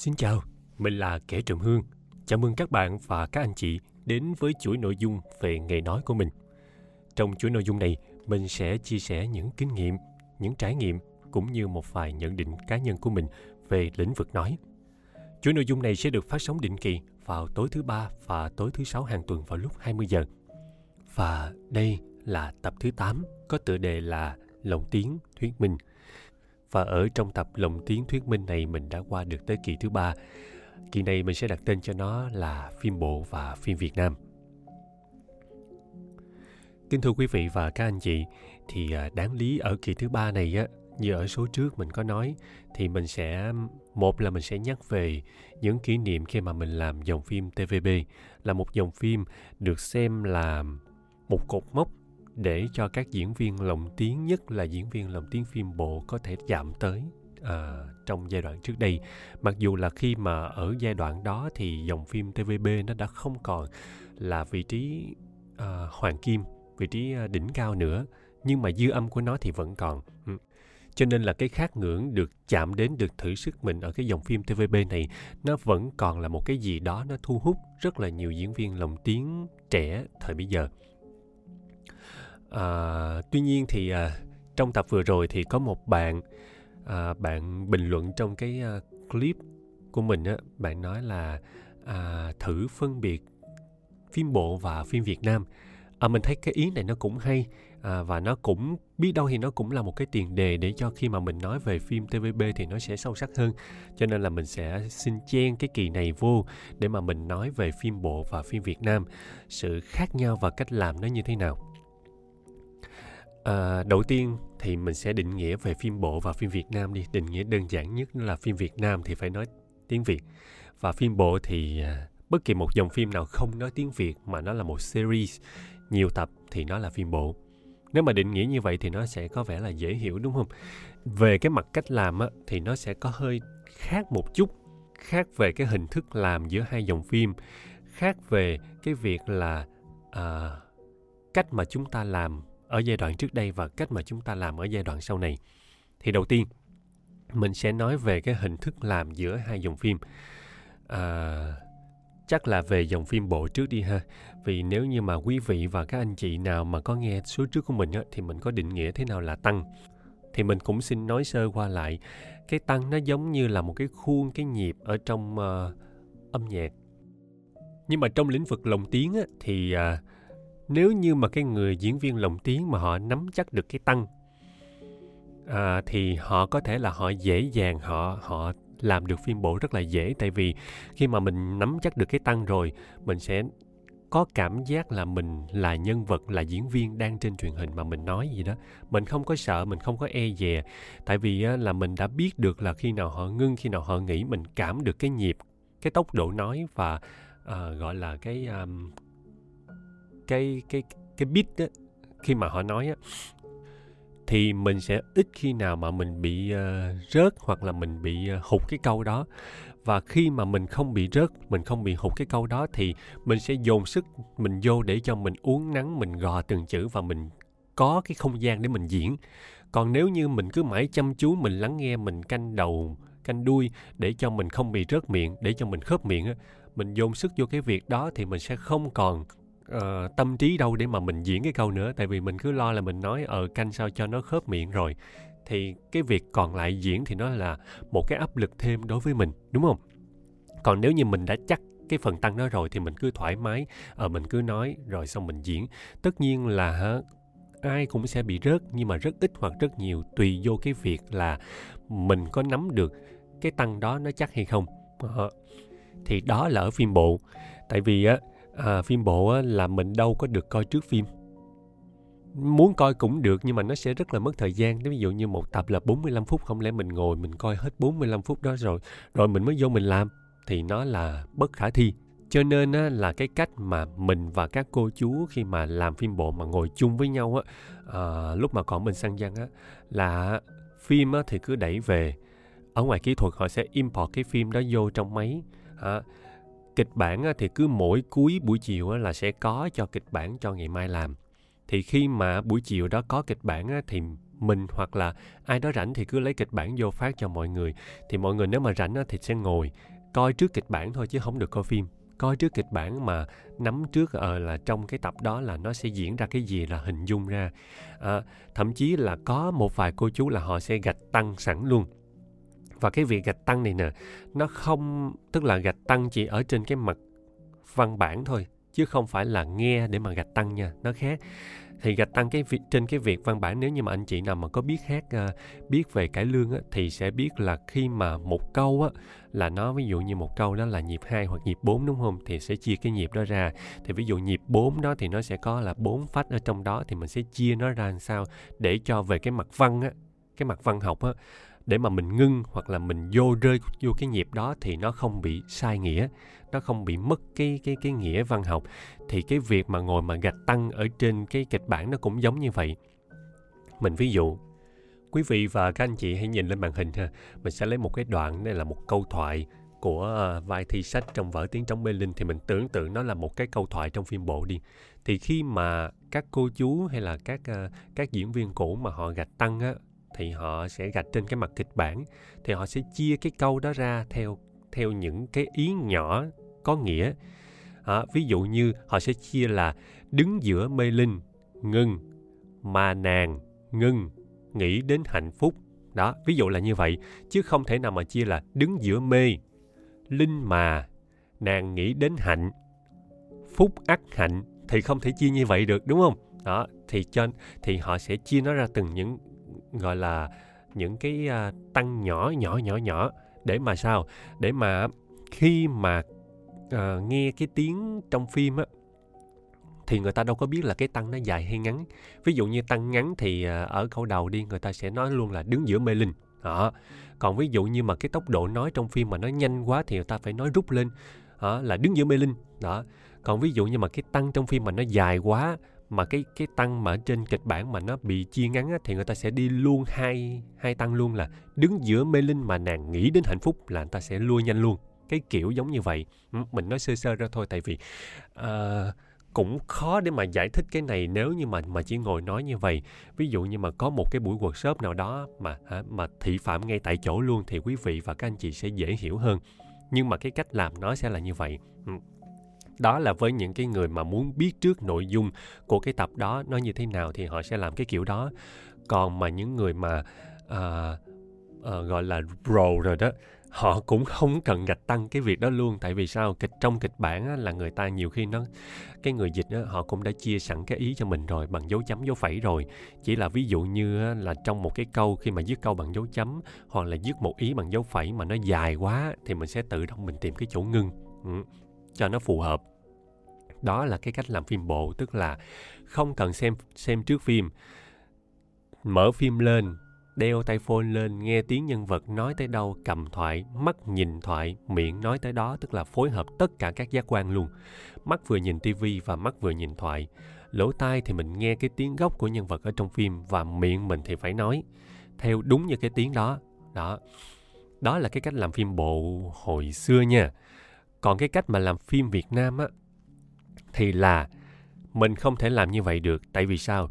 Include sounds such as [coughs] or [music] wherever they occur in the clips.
Xin chào, mình là Kẻ Trầm Hương. Chào mừng các bạn và các anh chị đến với chuỗi nội dung về nghề nói của mình. Trong chuỗi nội dung này, mình sẽ chia sẻ những kinh nghiệm, những trải nghiệm cũng như một vài nhận định cá nhân của mình về lĩnh vực nói. Chuỗi nội dung này sẽ được phát sóng định kỳ vào tối thứ ba và tối thứ sáu hàng tuần vào lúc 20 giờ. Và đây là tập thứ 8 có tựa đề là Lồng tiếng thuyết minh – và ở trong tập lồng tiếng thuyết minh này mình đã qua được tới kỳ thứ ba. Kỳ này mình sẽ đặt tên cho nó là phim bộ và phim Việt Nam. Kính thưa quý vị và các anh chị, thì à, đáng lý ở kỳ thứ ba này á, như ở số trước mình có nói, thì mình sẽ một là mình sẽ nhắc về những kỷ niệm khi mà mình làm dòng phim TVB là một dòng phim được xem là một cột mốc để cho các diễn viên lồng tiếng nhất là diễn viên lồng tiếng phim bộ có thể chạm tới à, trong giai đoạn trước đây. Mặc dù là khi mà ở giai đoạn đó thì dòng phim tvb nó đã không còn là vị trí à, hoàng kim vị trí à, đỉnh cao nữa nhưng mà dư âm của nó thì vẫn còn. Ừ. cho nên là cái khát ngưỡng được chạm đến được thử sức mình ở cái dòng phim tvb này nó vẫn còn là một cái gì đó nó thu hút rất là nhiều diễn viên lồng tiếng trẻ thời bây giờ à, tuy nhiên thì à, trong tập vừa rồi thì có một bạn à, bạn bình luận trong cái à, clip của mình á bạn nói là à, thử phân biệt phim bộ và phim Việt Nam. À, mình thấy cái ý này nó cũng hay à, và nó cũng biết đâu thì nó cũng là một cái tiền đề để cho khi mà mình nói về phim TVB thì nó sẽ sâu sắc hơn. Cho nên là mình sẽ xin chen cái kỳ này vô để mà mình nói về phim bộ và phim Việt Nam. Sự khác nhau và cách làm nó như thế nào? À, đầu tiên thì mình sẽ định nghĩa về phim bộ và phim Việt Nam đi. Định nghĩa đơn giản nhất là phim Việt Nam thì phải nói tiếng Việt. Và phim bộ thì à, bất kỳ một dòng phim nào không nói tiếng Việt mà nó là một series nhiều tập thì nó là phim bộ. Nếu mà định nghĩa như vậy thì nó sẽ có vẻ là dễ hiểu đúng không? Về cái mặt cách làm á, thì nó sẽ có hơi khác một chút. Khác về cái hình thức làm giữa hai dòng phim. Khác về cái việc là à, cách mà chúng ta làm ở giai đoạn trước đây và cách mà chúng ta làm ở giai đoạn sau này. Thì đầu tiên, mình sẽ nói về cái hình thức làm giữa hai dòng phim. À, chắc là về dòng phim bộ trước đi ha. Vì nếu như mà quý vị và các anh chị nào mà có nghe số trước của mình á, thì mình có định nghĩa thế nào là tăng. Thì mình cũng xin nói sơ qua lại. Cái tăng nó giống như là một cái khuôn, cái nhịp ở trong uh, âm nhạc. Nhưng mà trong lĩnh vực lồng tiếng á, thì uh, nếu như mà cái người diễn viên lồng tiếng mà họ nắm chắc được cái tăng à, thì họ có thể là họ dễ dàng họ họ làm được phim bộ rất là dễ. Tại vì khi mà mình nắm chắc được cái tăng rồi mình sẽ có cảm giác là mình là nhân vật là diễn viên đang trên truyền hình mà mình nói gì đó. Mình không có sợ mình không có e dè. Tại vì là mình đã biết được là khi nào họ ngưng khi nào họ nghỉ mình cảm được cái nhịp cái tốc độ nói và uh, gọi là cái um, cái cái cái beat đó, khi mà họ nói á thì mình sẽ ít khi nào mà mình bị uh, rớt hoặc là mình bị uh, hụt cái câu đó. Và khi mà mình không bị rớt mình không bị hụt cái câu đó thì mình sẽ dồn sức mình vô để cho mình uống nắng mình gò từng chữ và mình có cái không gian để mình diễn. Còn nếu như mình cứ mãi chăm chú mình lắng nghe mình canh đầu canh đuôi để cho mình không bị rớt miệng để cho mình khớp miệng á mình dồn sức vô cái việc đó thì mình sẽ không còn uh, tâm trí đâu để mà mình diễn cái câu nữa. Tại vì mình cứ lo là mình nói ở ờ, canh sao cho nó khớp miệng rồi. Thì cái việc còn lại diễn thì nó là một cái áp lực thêm đối với mình đúng không? Còn nếu như mình đã chắc cái phần tăng đó rồi thì mình cứ thoải mái ở ờ, mình cứ nói rồi xong mình diễn. Tất nhiên là ai cũng sẽ bị rớt nhưng mà rất ít hoặc rất nhiều tùy vô cái việc là mình có nắm được cái tăng đó nó chắc hay không. Ờ, thì đó là ở phim bộ. Tại vì á à, phim bộ á, là mình đâu có được coi trước phim. Muốn coi cũng được nhưng mà nó sẽ rất là mất thời gian. Ví dụ như một tập là 45 phút không lẽ mình ngồi mình coi hết 45 phút đó rồi rồi mình mới vô mình làm? Thì nó là bất khả thi. Cho nên á, là cái cách mà mình và các cô chú khi mà làm phim bộ mà ngồi chung với nhau á à, lúc mà còn mình sang dân á là phim á, thì cứ đẩy về. Ở ngoài kỹ thuật họ sẽ import cái phim đó vô trong máy à, kịch bản ờ, thì cứ mỗi cuối buổi chiều ờ, là sẽ có cho kịch bản cho ngày mai làm. Thì khi mà buổi chiều đó có kịch bản ờ, thì mình hoặc là ai đó rảnh thì cứ lấy kịch bản vô phát cho mọi người. Thì mọi người nếu mà rảnh thì sẽ ngồi coi trước kịch bản thôi chứ không được coi phim. Coi trước kịch bản mà nắm trước ờ là trong cái tập đó là nó sẽ diễn ra cái gì là hình dung ra. À, thậm chí là có một vài cô chú là họ sẽ gạch tăng sẵn luôn và cái việc gạch tăng này nè nó không tức là gạch tăng chỉ ở trên cái mặt văn bản thôi chứ không phải là nghe để mà gạch tăng nha nó khác. Thì gạch tăng cái việc trên cái việc văn bản nếu như mà anh chị nào mà có biết hát ờ, biết về cải lương á, thì sẽ biết là khi mà một câu á là nó ví dụ như một câu đó là nhịp 2 hoặc nhịp 4 đúng không? Thì sẽ chia cái nhịp đó ra. Thì ví dụ nhịp 4 đó thì nó sẽ có là bốn phách ở trong đó thì mình sẽ chia nó ra làm sao để cho về cái mặt văn á cái mặt văn học á để mà mình ngưng hoặc là mình vô rơi vô cái nhịp đó thì nó không bị sai nghĩa, nó không bị mất cái cái cái nghĩa văn học. Thì cái việc mà ngồi mà gạch tăng ở trên cái kịch bản nó cũng giống như vậy. Mình ví dụ, quý vị và các anh chị hãy nhìn lên màn hình ha. Mình sẽ lấy một cái đoạn, đây là một câu thoại của ờ, vai thi sách trong vở tiếng trống mê linh. Thì mình tưởng tượng nó là một cái câu thoại trong phim bộ đi. Thì khi mà các cô chú hay là các ờ, các diễn viên cũ mà họ gạch tăng á thì họ sẽ gạch trên cái mặt kịch bản thì họ sẽ chia cái câu đó ra theo theo những cái ý nhỏ có nghĩa. À, ví dụ như họ sẽ chia là đứng giữa mê linh ngưng mà nàng ngưng nghĩ đến hạnh phúc. Đó ví dụ là như vậy chứ không thể nào mà chia là đứng giữa mê linh mà nàng nghĩ đến hạnh phúc ắt hạnh thì không thể chia như vậy được đúng không? Đó thì cho thì họ sẽ chia nó ra từng những gọi là những cái uh, tăng nhỏ nhỏ nhỏ nhỏ để mà sao? Để mà khi mà uh, nghe cái tiếng trong phim á thì người ta đâu có biết là cái tăng nó dài hay ngắn. Ví dụ như tăng ngắn thì uh, ở câu đầu đi người ta sẽ nói luôn là đứng giữa mê linh. Đó. Còn ví dụ như mà cái tốc độ nói trong phim mà nó nhanh quá thì người ta phải nói rút lên. Đó, là đứng giữa mê linh. Đó. Còn ví dụ như mà cái tăng trong phim mà nó dài quá mà cái cái tăng mà ở trên kịch bản mà nó bị chia ngắn á, thì người ta sẽ đi luôn hai hai tăng luôn là đứng giữa mê linh mà nàng nghĩ đến hạnh phúc là người ta sẽ lui nhanh luôn. Cái kiểu giống như vậy. Ừ, mình nói sơ sơ ra thôi tại vì uh, cũng khó để mà giải thích cái này nếu như mà mà chỉ ngồi nói như vậy. Ví dụ như mà có một cái buổi workshop nào đó mà hả, mà thị phạm ngay tại chỗ luôn thì quý vị và các anh chị sẽ dễ hiểu hơn. Nhưng mà cái cách làm nó sẽ là như vậy. Ừ, đó là với những cái người mà muốn biết trước nội dung của cái tập đó nó như thế nào thì họ sẽ làm cái kiểu đó. Còn mà những người mà uh, uh, gọi là pro rồi đó họ cũng không cần gạch tăng cái việc đó luôn. Tại vì sao? Kịch trong kịch bản á, là người ta nhiều khi nó cái người dịch á, họ cũng đã chia sẵn cái ý cho mình rồi bằng dấu chấm dấu phẩy rồi. Chỉ là ví dụ như á, là trong một cái câu khi mà dứt câu bằng dấu chấm hoặc là dứt một ý bằng dấu phẩy mà nó dài quá thì mình sẽ tự động mình tìm cái chỗ ngưng. Ừ, cho nó phù hợp. Đó là cái cách làm phim bộ, tức là không cần xem xem trước phim. Mở phim lên, đeo tay phone lên, nghe tiếng nhân vật nói tới đâu, cầm thoại, mắt nhìn thoại, miệng nói tới đó, tức là phối hợp tất cả các giác quan luôn. Mắt vừa nhìn tivi và mắt vừa nhìn thoại. Lỗ tai thì mình nghe cái tiếng gốc của nhân vật ở trong phim và miệng mình thì phải nói theo đúng như cái tiếng đó. Đó. Đó là cái cách làm phim bộ hồi xưa nha còn cái cách mà làm phim việt nam á, thì là mình không thể làm như vậy được. Tại vì sao?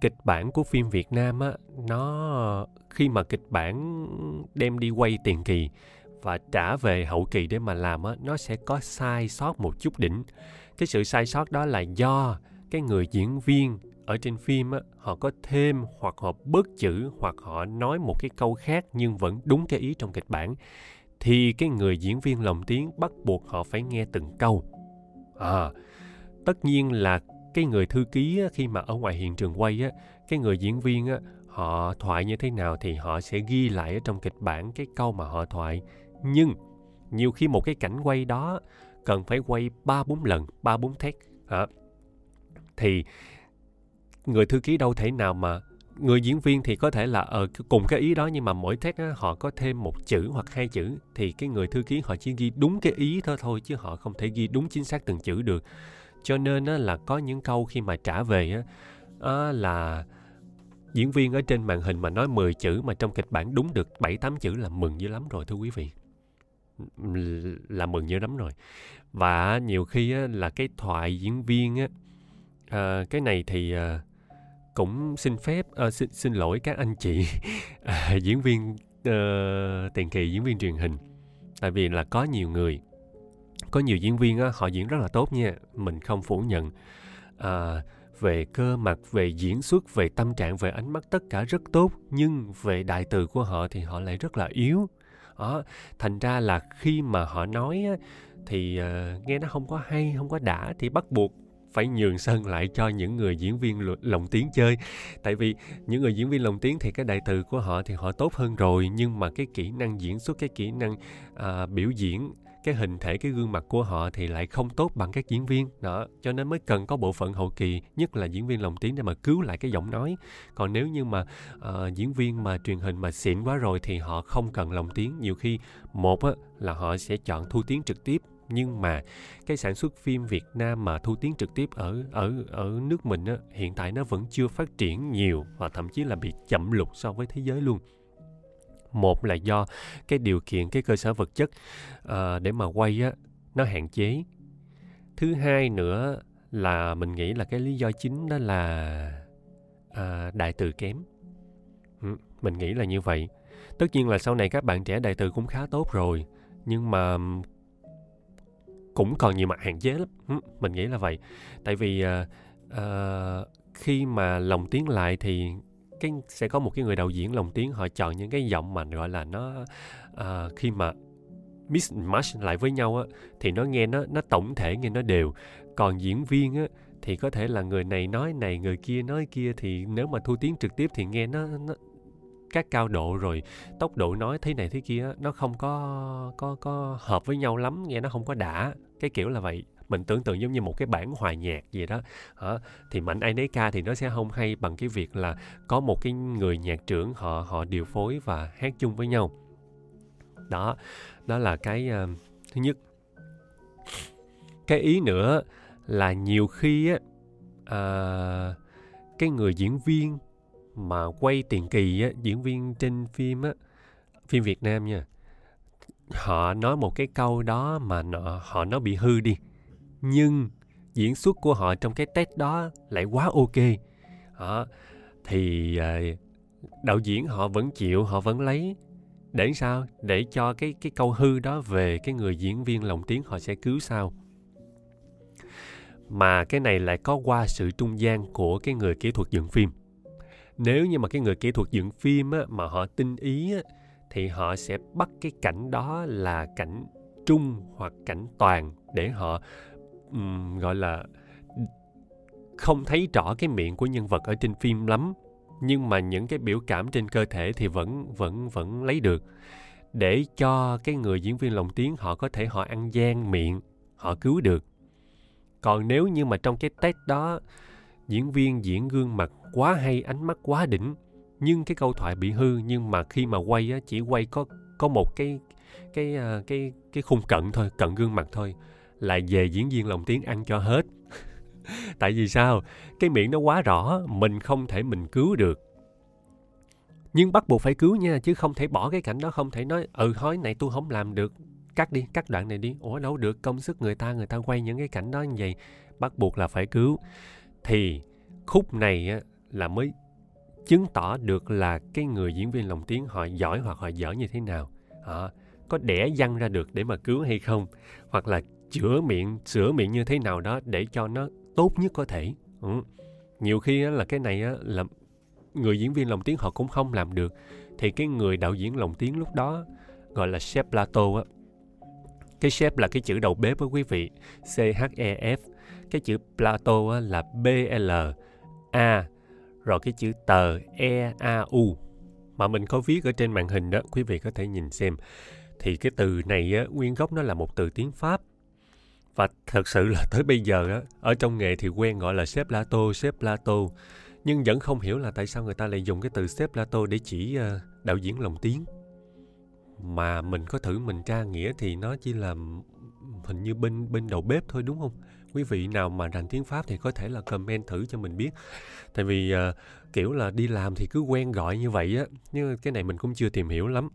Kịch bản của phim việt nam á, nó, khi mà kịch bản đem đi quay tiền kỳ và trả về hậu kỳ để mà làm á, nó sẽ có sai sót một chút đỉnh. Cái sự sai sót đó là do cái người diễn viên ở trên phim á, họ có thêm hoặc họ bớt chữ hoặc họ nói một cái câu khác nhưng vẫn đúng cái ý trong kịch bản thì cái người diễn viên lồng tiếng bắt buộc họ phải nghe từng câu. À tất nhiên là cái người thư ký á, khi mà ở ngoài hiện trường quay á cái người diễn viên á họ thoại như thế nào thì họ sẽ ghi lại ở trong kịch bản cái câu mà họ thoại. Nhưng nhiều khi một cái cảnh quay đó cần phải quay ba bốn lần ba bốn take hả à, thì người thư ký đâu thể nào mà người diễn viên thì có thể là ờ, ở cùng cái ý đó nhưng mà mỗi text á, họ có thêm một chữ hoặc hai chữ thì cái người thư ký họ chỉ ghi đúng cái ý thôi thôi chứ họ không thể ghi đúng chính xác từng chữ được cho nên á, là có những câu khi mà trả về á, á, là diễn viên ở trên màn hình mà nói 10 chữ mà trong kịch bản đúng được 7 8 chữ là mừng dữ lắm rồi thưa quý vị. Là mừng dữ lắm rồi. Và nhiều khi á, là cái thoại diễn viên á à, cái này thì à, cũng xin phép uh, xin xin lỗi các anh chị uh, [laughs] diễn viên uh, tiền kỳ diễn viên truyền hình. Tại vì là có nhiều người có nhiều diễn viên á, họ diễn rất là tốt nha mình không phủ nhận. À, về cơ mặt về diễn xuất về tâm trạng về ánh mắt tất cả rất tốt nhưng về đại từ của họ thì họ lại rất là yếu. Đó thành ra là khi mà họ nói á, thì uh, nghe nó không có hay không có đã thì bắt buộc phải nhường sân lại cho những người diễn viên lồng tiếng chơi. Tại vì những người diễn viên lồng tiếng thì cái đại từ của họ thì họ tốt hơn rồi nhưng mà cái kỹ năng diễn xuất cái kỹ năng à, biểu diễn cái hình thể cái gương mặt của họ thì lại không tốt bằng các diễn viên. Đó cho nên mới cần có bộ phận hậu kỳ nhất là diễn viên lồng tiếng để mà cứu lại cái giọng nói. Còn nếu như mà uh, diễn viên mà truyền hình mà xịn quá rồi thì họ không cần lồng tiếng. Nhiều khi một á, là họ sẽ chọn thu tiếng trực tiếp nhưng mà cái sản xuất phim Việt Nam mà thu tiếng trực tiếp ở ở ở nước mình á, hiện tại nó vẫn chưa phát triển nhiều và thậm chí là bị chậm lục so với thế giới luôn. Một là do cái điều kiện cái cơ sở vật chất à, để mà quay á nó hạn chế. Thứ hai nữa là mình nghĩ là cái lý do chính đó là à, đại từ kém. Ừ, mình nghĩ là như vậy. Tất nhiên là sau này các bạn trẻ đại từ cũng khá tốt rồi nhưng mà cũng còn nhiều mặt hạn chế lắm. Mình nghĩ là vậy. Tại vì uh, uh, khi mà lồng tiếng lại thì cái sẽ có một cái người đạo diễn lồng tiếng họ chọn những cái giọng mà gọi là nó uh, khi mà mix match lại với nhau á thì nó nghe nó nó tổng thể nghe nó đều. Còn diễn viên á thì có thể là người này nói này người kia nói kia thì nếu mà thu tiếng trực tiếp thì nghe nó, nó các cao độ rồi tốc độ nói thế này thế kia nó không có có có hợp với nhau lắm nghe nó không có đã. Cái kiểu là vậy. Mình tưởng tượng giống như một cái bản hòa nhạc gì đó. Hả? Thì mạnh ai nấy ca thì nó sẽ không hay bằng cái việc là có một cái người nhạc trưởng họ họ điều phối và hát chung với nhau. Đó. Đó là cái uh, thứ nhất. Cái ý nữa là nhiều khi á uh, cái người diễn viên mà quay tiền kỳ á diễn viên trên phim á phim Việt Nam nha. Họ nói một cái câu đó mà nó, họ nó bị hư đi. Nhưng diễn xuất của họ trong cái test đó lại quá ok. Đó, thì ờ, đạo diễn họ vẫn chịu họ vẫn lấy. Để sao? Để cho cái cái câu hư đó về cái người diễn viên lồng tiếng họ sẽ cứu sao mà cái này lại có qua sự trung gian của cái người kỹ thuật dựng phim nếu như mà cái người kỹ thuật dựng phim á, mà họ tinh ý á, thì họ sẽ bắt cái cảnh đó là cảnh trung hoặc cảnh toàn để họ um, gọi là không thấy rõ cái miệng của nhân vật ở trên phim lắm. Nhưng mà những cái biểu cảm trên cơ thể thì vẫn vẫn vẫn lấy được. Để cho cái người diễn viên lồng tiếng họ có thể họ ăn gian miệng họ cứu được. Còn nếu như mà trong cái test đó diễn viên diễn gương mặt quá hay ánh mắt quá đỉnh. Nhưng cái câu thoại bị hư nhưng mà khi mà quay á chỉ quay có có một cái cái ờ, cái cái, khung cận thôi cận gương mặt thôi. Lại về diễn viên lồng tiếng ăn cho hết. [laughs] Tại vì sao? Cái miệng nó quá rõ mình không thể mình cứu được. Nhưng bắt buộc phải cứu nha chứ không thể bỏ cái cảnh đó không thể nói ừ hói này tôi không làm được. Cắt đi cắt đoạn này đi. Ủa đâu được công sức người ta người ta quay những cái cảnh đó như vậy bắt buộc là phải cứu thì khúc này á, là mới chứng tỏ được là cái người diễn viên lồng tiếng họ giỏi hoặc họ dở như thế nào. Họ có đẻ răng ra được để mà cứu hay không? Hoặc là chữa miệng sửa miệng như thế nào đó để cho nó tốt nhất có thể? Ừ. nhiều khi á, là cái này á, là người diễn viên lồng tiếng họ cũng không làm được. Thì cái người đạo diễn lồng tiếng lúc đó gọi là chef plato á cái chef là cái chữ đầu bếp với quý vị C H E F cái chữ plato á, là B L A rồi cái chữ tờ E A U mà mình có viết ở trên màn hình đó quý vị có thể nhìn xem. Thì cái từ này á, nguyên gốc nó là một từ tiếng Pháp. Và thật sự là tới bây giờ á, ở trong nghề thì quen gọi là xếp Plato, xếp Plato. Nhưng vẫn không hiểu là tại sao người ta lại dùng cái từ xếp Plato để chỉ uh, đạo diễn lồng tiếng. Mà mình có thử mình tra nghĩa thì nó chỉ là hình như bên bên đầu bếp thôi đúng không? Quý vị nào mà rành tiếng pháp thì có thể là comment thử cho mình biết. Tại vì uh, kiểu là đi làm thì cứ quen gọi như vậy á nhưng cái này mình cũng chưa tìm hiểu lắm.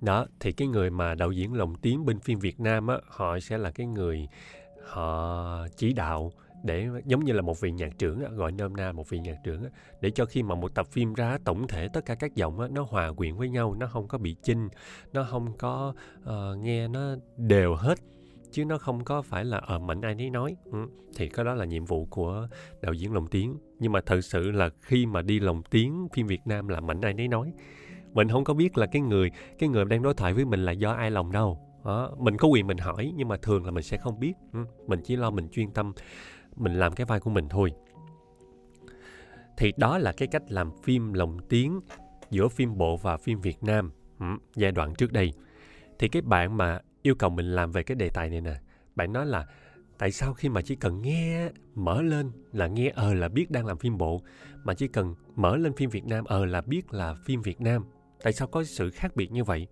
Đó thì cái người mà đạo diễn lồng tiếng bên phim Việt Nam á họ sẽ là cái người họ chỉ đạo để giống như là một vị nhạc trưởng gọi nôm na một vị nhạc trưởng để cho khi mà một tập phim ra tổng thể tất cả các giọng nó hòa quyện với nhau nó không có bị chinh nó không có uh, nghe nó đều hết chứ nó không có phải là ở mảnh mạnh ai nấy nói ừ. thì cái đó là nhiệm vụ của đạo diễn lồng tiếng nhưng mà thật sự là khi mà đi lồng tiếng phim Việt Nam là mạnh ai nấy nói mình không có biết là cái người cái người đang đối thoại với mình là do ai lòng đâu đó. mình có quyền mình hỏi nhưng mà thường là mình sẽ không biết ừ. mình chỉ lo mình chuyên tâm mình làm cái vai của mình thôi thì đó là cái cách làm phim lồng tiếng giữa phim bộ và phim Việt Nam ừ, giai đoạn trước đây thì cái bạn mà yêu cầu mình làm về cái đề tài này nè. Bạn nói là tại sao khi mà chỉ cần nghe mở lên là nghe ờ là biết đang làm phim bộ mà chỉ cần mở lên phim Việt Nam ờ là biết là phim Việt Nam. Tại sao có sự khác biệt như vậy?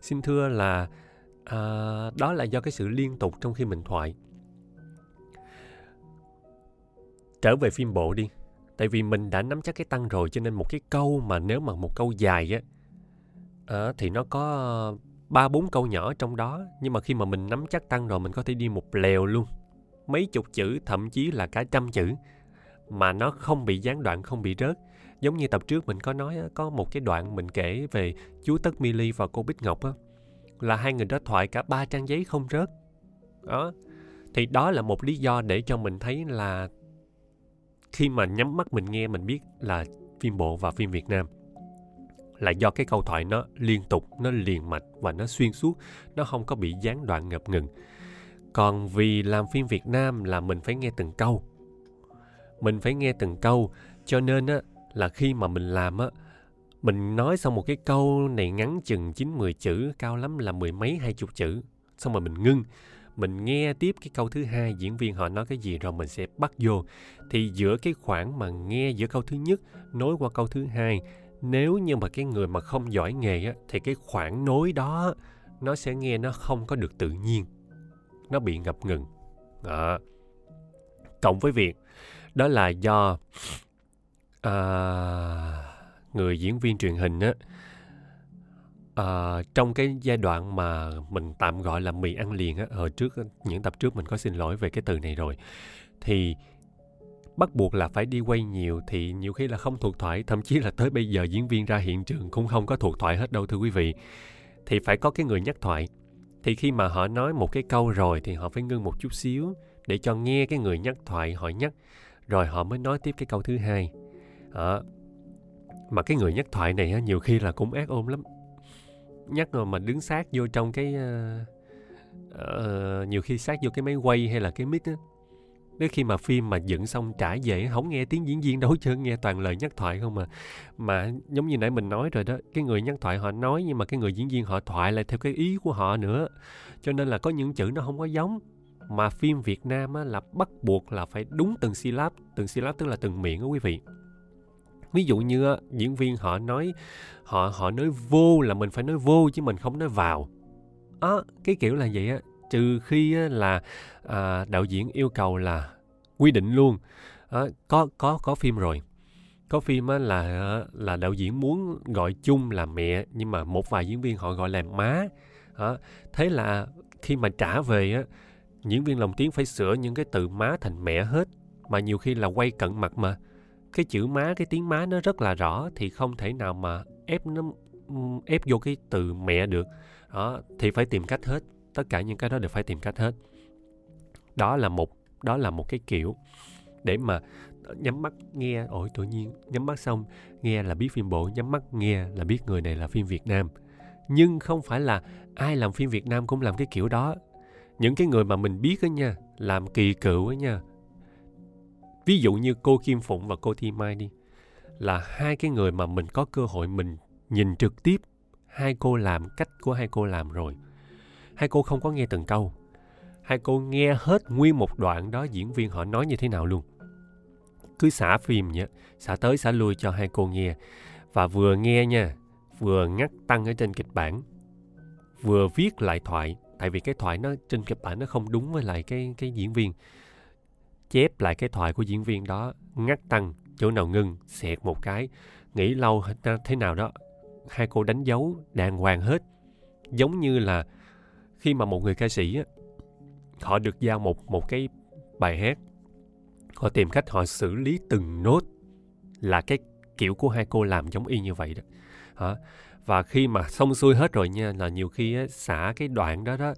Xin thưa là à, đó là do cái sự liên tục trong khi mình thoại. Trở về phim bộ đi. Tại vì mình đã nắm chắc cái tăng rồi cho nên một cái câu mà nếu mà một câu dài á à, thì nó có ba bốn câu nhỏ trong đó, nhưng mà khi mà mình nắm chắc tăng rồi mình có thể đi một lèo luôn. Mấy chục chữ, thậm chí là cả trăm chữ, mà nó không bị gián đoạn, không bị rớt. Giống như tập trước mình có nói có một cái đoạn mình kể về chú Tất Mi và cô Bích Ngọc á, là hai người đó thoại cả ba trang giấy không rớt. Đó. Thì đó là một lý do để cho mình thấy là khi mà nhắm mắt mình nghe, mình biết là phim bộ và phim Việt Nam là do cái câu thoại nó liên tục, nó liền mạch và nó xuyên suốt, nó không có bị gián đoạn ngập ngừng. Còn vì làm phim việt nam là mình phải nghe từng câu. Mình phải nghe từng câu, cho nên á, là khi mà mình làm á, mình nói xong một cái câu này ngắn chừng chín mười chữ, cao lắm là mười mấy, hai chục chữ, xong rồi mình ngưng. Mình nghe tiếp cái câu thứ hai, diễn viên họ nói cái gì rồi mình sẽ bắt vô. Thì giữa cái khoảng mà nghe giữa câu thứ nhất, nối qua câu thứ hai nếu như mà cái người mà không giỏi nghề á thì cái khoảng nối đó nó sẽ nghe nó không có được tự nhiên nó bị ngập ngừng đó. cộng với việc đó là do à, người diễn viên truyền hình á à, trong cái giai đoạn mà mình tạm gọi là mì ăn liền á hồi trước những tập trước mình có xin lỗi về cái từ này rồi thì bắt buộc là phải đi quay nhiều thì nhiều khi là không thuộc thoại thậm chí là tới bây giờ diễn viên ra hiện trường cũng không có thuộc thoại hết đâu thưa quý vị. Thì phải có cái người nhắc thoại. Thì khi mà họ nói một cái câu rồi thì họ phải ngưng một chút xíu để cho nghe cái người nhắc thoại họ nhắc rồi họ mới nói tiếp cái câu thứ hai. À, mà cái người nhắc thoại này nhiều khi là cũng ác ôm lắm. Nhắc rồi mà đứng sát vô trong cái uh, uh, nhiều khi sát vô cái máy quay hay là cái mic á nếu khi mà phim mà dựng xong trả về không nghe tiếng diễn viên đâu chứ nghe toàn lời nhắc thoại không mà mà giống như nãy mình nói rồi đó cái người nhắc thoại họ nói nhưng mà cái người diễn viên họ thoại lại theo cái ý của họ nữa. Cho nên là có những chữ nó không có giống. Mà phim Việt Nam á, là bắt buộc là phải đúng từng syllab từng syllab tức là từng miệng đó quý vị. Ví dụ như á, diễn viên họ nói họ họ nói vô là mình phải nói vô chứ mình không nói vào. Á à, cái kiểu là vậy á trừ khi là à, đạo diễn yêu cầu là quy định luôn. À, có có có phim rồi. Có phim á, là là đạo diễn muốn gọi chung là mẹ nhưng mà một vài diễn viên họ gọi là má. À, thế là khi mà trả về á diễn viên lồng tiếng phải sửa những cái từ má thành mẹ hết. Mà nhiều khi là quay cận mặt mà. Cái chữ má cái tiếng má nó rất là rõ thì không thể nào mà ép nó ép vô cái từ mẹ được. Đó thì phải tìm cách hết tất cả những cái đó đều phải tìm cách hết. Đó là một, đó là một cái kiểu để mà nhắm mắt nghe. Ổi tự nhiên, nhắm mắt xong, nghe là biết phim bộ nhắm mắt nghe là biết người này là phim việt nam. Nhưng không phải là ai làm phim việt nam cũng làm cái kiểu đó. Những cái người mà mình biết á nha, làm kỳ cựu á nha. Ví dụ như cô kim phụng và cô thi mai đi, là hai cái người mà mình có cơ hội mình nhìn trực tiếp hai cô làm, cách của hai cô làm rồi hai cô không có nghe từng câu. Hai cô nghe hết nguyên một đoạn đó diễn viên họ nói như thế nào luôn. Cứ xả phim nhé, xả tới xả lui cho hai cô nghe. Và vừa nghe nha, vừa ngắt tăng ở trên kịch bản. Vừa viết lại thoại, tại vì cái thoại nó trên kịch bản nó không đúng với lại cái cái diễn viên. Chép lại cái thoại của diễn viên đó, ngắt tăng, chỗ nào ngưng, xẹt một cái, nghĩ lâu thế nào đó. Hai cô đánh dấu đàng hoàng hết. Giống như là khi mà một người ca sĩ á, họ được giao một một cái bài hát họ tìm cách họ xử lý từng nốt là cái kiểu của hai cô làm giống y như vậy đó. Hả? Và khi mà xong xuôi hết rồi nha là nhiều khi á, xả cái đoạn đó đó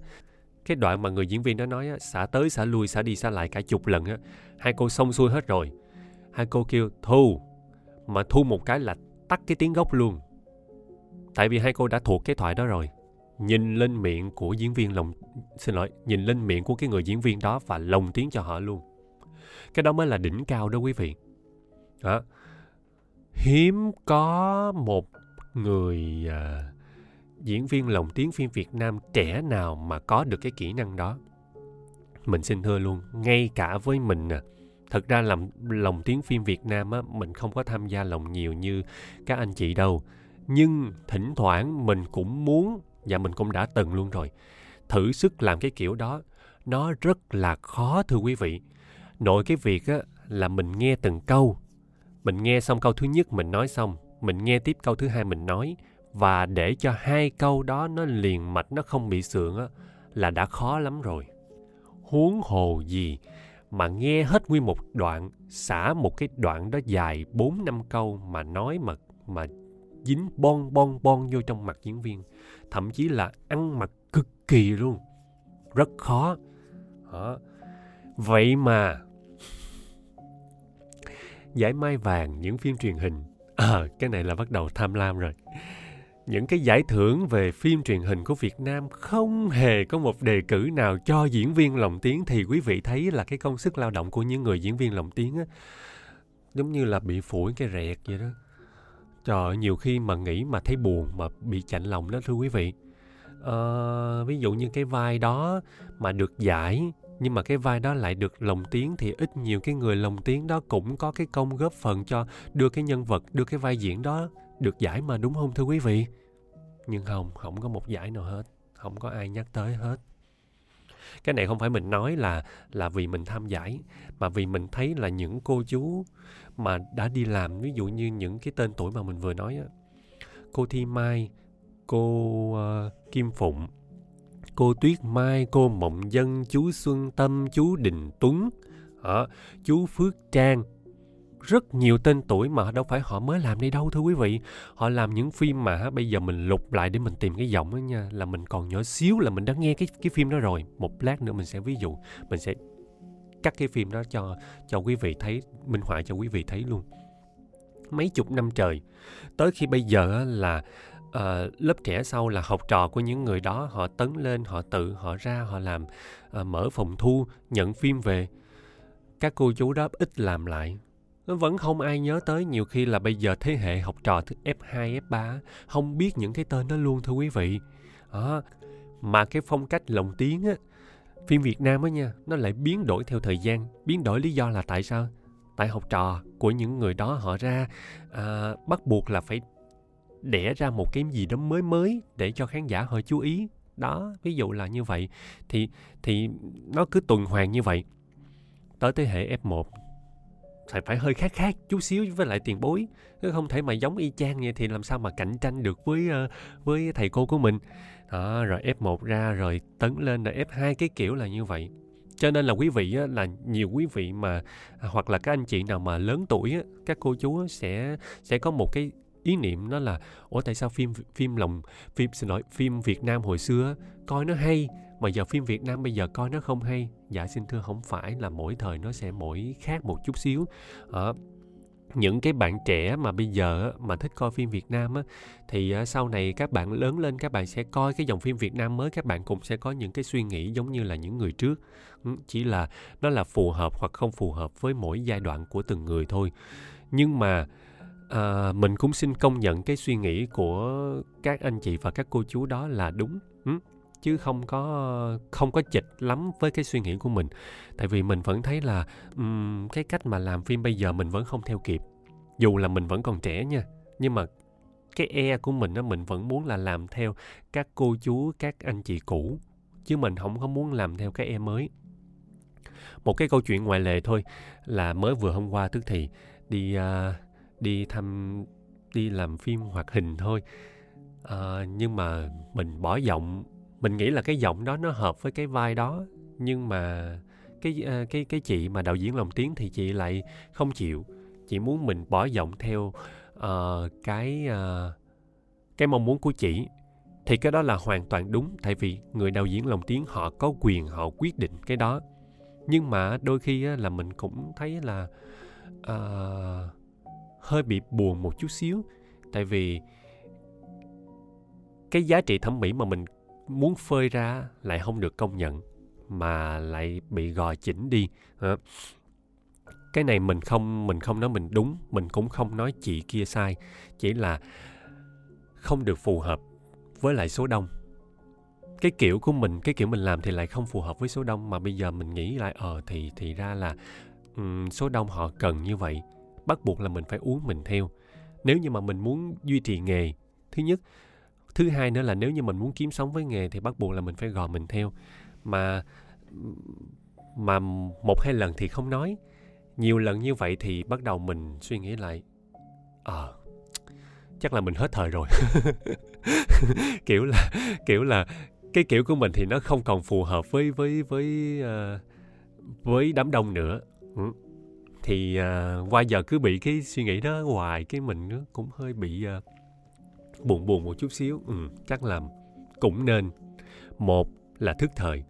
cái đoạn mà người diễn viên đó nói á, xả tới xả lui xả đi xả lại cả chục lần á. Hai cô xong xuôi hết rồi. Hai cô kêu thu. Mà thu một cái là tắt cái tiếng gốc luôn. Tại vì hai cô đã thuộc cái thoại đó rồi nhìn lên miệng của diễn viên lồng xin lỗi nhìn lên miệng của cái người diễn viên đó và lồng tiếng cho họ luôn cái đó mới là đỉnh cao đó quý vị đó hiếm có một người à, diễn viên lồng tiếng phim Việt Nam trẻ nào mà có được cái kỹ năng đó. Mình xin thưa luôn, ngay cả với mình à, thật ra làm lồng tiếng phim Việt Nam á, mình không có tham gia lồng nhiều như các anh chị đâu. Nhưng thỉnh thoảng mình cũng muốn và mình cũng đã từng luôn rồi. Thử sức làm cái kiểu đó, nó rất là khó thưa quý vị. Nội cái việc á, là mình nghe từng câu. Mình nghe xong câu thứ nhất mình nói xong, mình nghe tiếp câu thứ hai mình nói và để cho hai câu đó nó liền mạch nó không bị sượng á là đã khó lắm rồi huống hồ gì mà nghe hết nguyên một đoạn xả một cái đoạn đó dài bốn năm câu mà nói mà mà dính bon bon bon vô trong mặt diễn viên thậm chí là ăn mặc cực kỳ luôn. Rất khó. Đó. vậy mà giải mai vàng những phim truyền hình. À, cái này là bắt đầu tham lam rồi. Những cái giải thưởng về phim truyền hình của Việt Nam không hề có một đề cử nào cho diễn viên lồng tiếng. Thì quý vị thấy là cái công sức lao động của những người diễn viên lồng tiếng á giống như là bị phủi cái rẹt vậy đó. Trời nhiều khi mà nghĩ mà thấy buồn mà bị chạnh lòng đó thưa quý vị. À, ví dụ như cái vai đó mà được giải nhưng mà cái vai đó lại được lồng tiếng thì ít nhiều cái người lồng tiếng đó cũng có cái công góp phần cho đưa cái nhân vật đưa cái vai diễn đó được giải mà đúng không thưa quý vị nhưng không không có một giải nào hết không có ai nhắc tới hết cái này không phải mình nói là là vì mình tham giải mà vì mình thấy là những cô chú mà đã đi làm ví dụ như những cái tên tuổi mà mình vừa nói á. Cô thi mai cô uh, kim phụng cô tuyết mai cô mộng dân chú xuân tâm chú đình tuấn à, chú phước trang. Rất nhiều tên tuổi mà đâu phải họ mới làm đây đâu thưa quý vị. Họ làm những phim mà bây giờ mình lục lại để mình tìm cái giọng đó nha là mình còn nhỏ xíu là mình đã nghe cái cái phim đó rồi. Một lát nữa mình sẽ ví dụ mình sẽ cắt cái phim đó cho cho quý vị thấy minh họa cho quý vị thấy luôn. Mấy chục năm trời tới khi bây giờ là uh, lớp trẻ sau là học trò của những người đó họ tấn lên họ tự họ ra họ làm uh, mở phòng thu nhận phim về. Các cô chú đó ít làm lại. Vẫn không ai nhớ tới nhiều khi là bây giờ thế hệ học trò thứ F2, F3 không biết những cái tên đó luôn thưa quý vị. À, mà cái phong cách lồng tiếng á, phim Việt Nam á nha, nó lại biến đổi theo thời gian. Biến đổi lý do là tại sao? Tại học trò của những người đó họ ra à, bắt buộc là phải đẻ ra một cái gì đó mới mới để cho khán giả họ chú ý. Đó, ví dụ là như vậy. Thì thì nó cứ tuần hoàn như vậy. Tới thế hệ F1 phải phải hơi khác khác chút xíu với lại tiền bối không thể mà giống y chang vậy thì làm sao mà cạnh tranh được với ờ, với thầy cô của mình đó rồi F1 ra rồi tấn lên rồi F2 cái kiểu là như vậy. Cho nên là quý vị á, là nhiều quý vị mà à, hoặc là các anh chị nào mà lớn tuổi á, các cô chú á, sẽ sẽ có một cái ý niệm đó là ủa tại sao phim phim lòng phim xin lỗi phim Việt Nam hồi xưa coi nó hay mà giờ phim Việt Nam bây giờ coi nó không hay? Dạ xin thưa không phải là mỗi thời nó sẽ mỗi khác một chút xíu. À, những cái bạn trẻ mà bây giờ mà thích coi phim Việt Nam á thì ờ, sau này các bạn lớn lên các bạn sẽ coi cái dòng phim Việt Nam mới các bạn cũng sẽ có những cái suy nghĩ giống như là những người trước. Chỉ là nó là phù hợp hoặc không phù hợp với mỗi giai đoạn của từng người thôi. Nhưng mà à, mình cũng xin công nhận cái suy nghĩ của các anh chị và các cô chú đó là đúng chứ không có không có chịch lắm với cái suy nghĩ của mình. Tại vì mình vẫn thấy là um, cái cách mà làm phim bây giờ mình vẫn không theo kịp. Dù là mình vẫn còn trẻ nha nhưng mà cái e của mình á mình vẫn muốn là làm theo các cô chú các anh chị cũ chứ mình không có muốn làm theo cái e mới. Một cái câu chuyện ngoại lệ thôi là mới vừa hôm qua tức thì đi uh, đi thăm đi làm phim hoạt hình thôi. Uh, nhưng mà mình bỏ giọng mình nghĩ là cái giọng đó nó hợp với cái vai đó nhưng mà cái ờ, cái cái chị mà đạo diễn lồng tiếng thì chị lại không chịu. Chị muốn mình bỏ giọng theo uh, cái uh, cái mong muốn của chị. Thì cái đó là hoàn toàn đúng tại vì người đạo diễn lồng tiếng họ có quyền họ quyết định cái đó. Nhưng mà đôi khi á, là mình cũng thấy là uh, hơi bị buồn một chút xíu tại vì cái giá trị thẩm mỹ mà mình muốn phơi ra lại không được công nhận mà lại bị gò chỉnh đi. Ờ, cái này mình không mình không nói mình đúng mình cũng không nói chị kia sai. Chỉ là không được phù hợp với lại số đông. Cái kiểu của mình cái kiểu mình làm thì lại không phù hợp với số đông mà bây giờ mình nghĩ lại ờ thì thì ra là um, số đông họ cần như vậy bắt buộc là mình phải uống mình theo. Nếu như mà mình muốn duy trì nghề thứ nhất thứ hai nữa là nếu như mình muốn kiếm sống với nghề thì bắt buộc là mình phải gò mình theo. Mà mà một hai lần thì không nói. Nhiều lần như vậy thì bắt đầu mình suy nghĩ lại ờ à, chắc là mình hết thời rồi. [laughs] Kiểu là kiểu là cái kiểu của mình thì nó không còn phù hợp với với với uh, với đám đông nữa. Ừ. thì uh, qua giờ cứ bị cái suy nghĩ đó hoài cái mình nó cũng hơi bị uh, buồn buồn một chút xíu. Ừ, chắc là cũng nên. Một là thức thời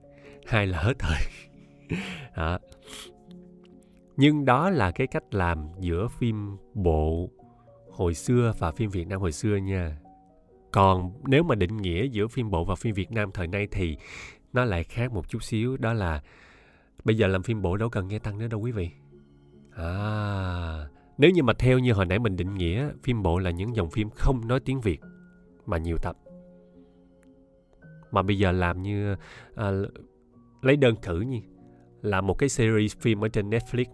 hai là hết thời. [laughs] Đó. nhưng đó là cái cách làm giữa phim bộ hồi xưa và phim việt nam hồi xưa nha. Còn nếu mà định nghĩa giữa phim bộ và phim việt nam thời nay thì nó lại khác một chút xíu đó là bây giờ làm phim bộ đâu cần nghe tăng nữa đâu quý vị. À nếu như mà theo như hồi nãy mình định nghĩa phim bộ là những dòng phim không nói tiếng việt mà nhiều tập. Mà bây giờ làm như à, lấy đơn cử như là một cái series phim ở trên Netflix.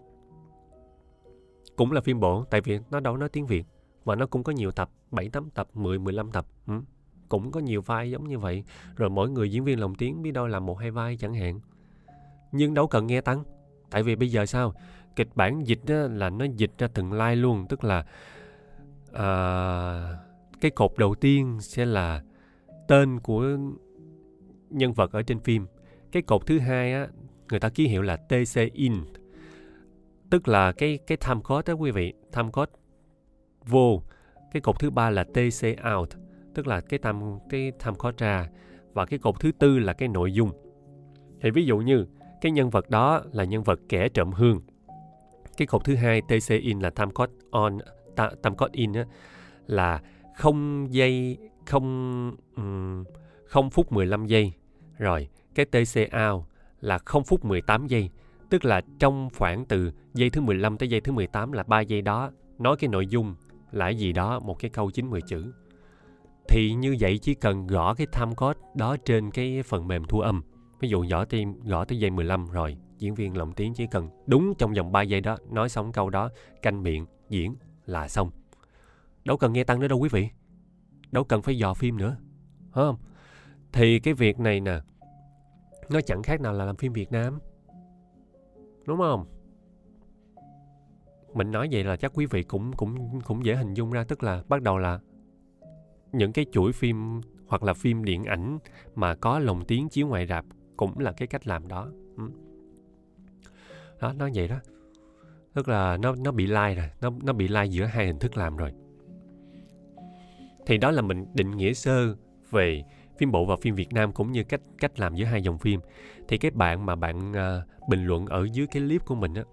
Cũng là phim bộ tại vì nó đâu nói tiếng Việt và nó cũng có nhiều tập 7 8 tập 10 15 tập ừ. cũng có nhiều vai giống như vậy. Rồi mỗi người diễn viên lồng tiếng biết đâu làm một hai vai chẳng hạn. Nhưng đâu cần nghe tăng tại vì bây giờ sao? Kịch bản dịch á, là nó dịch ra từng lai luôn tức là uh, cái cột đầu tiên sẽ là tên của nhân vật ở trên phim. Cái cột thứ hai á người ta ký hiệu là TC in. Tức là cái cái time code đó quý vị time code vô. Cái cột thứ ba là TC out tức là cái time cái time code ra. Và cái cột thứ tư là cái nội dung. Thì ví dụ như cái nhân vật đó là nhân vật kẻ trộm hương cái cột thứ hai TC in là time code on ta, time code in á, là không giây không um, 0 phút 15 giây. Rồi cái TC out là 0 phút 18 giây tức là trong khoảng từ giây thứ 15 tới giây thứ 18 là 3 giây đó. Nói cái nội dung là gì đó một cái câu 90 chữ. Thì như vậy chỉ cần gõ cái time code đó trên cái phần mềm thu âm. Ví dụ gõ tim gõ tới giây 15 rồi diễn viên lồng tiếng chỉ cần đúng trong vòng 3 giây đó nói xong câu đó, canh miệng diễn là xong. Đâu cần nghe tăng nữa đâu quý vị. Đâu cần phải dò phim nữa. Phải không? Thì cái việc này nè, nó chẳng khác nào là làm phim việt nam. Đúng không? Mình nói vậy là chắc quý vị cũng cũng cũng dễ hình dung ra, tức là bắt đầu là những cái chuỗi phim hoặc là phim điện ảnh mà có lồng tiếng chiếu ngoài rạp cũng là cái cách làm đó. Ừ đó nó vậy đó. Tức là nó nó bị lai rồi nó nó bị lai giữa hai hình thức làm rồi. Thì đó là mình định nghĩa sơ về phim bộ và phim Việt Nam cũng như cách cách làm giữa hai dòng phim. Thì cái bạn mà bạn uh, bình luận ở dưới cái clip của mình á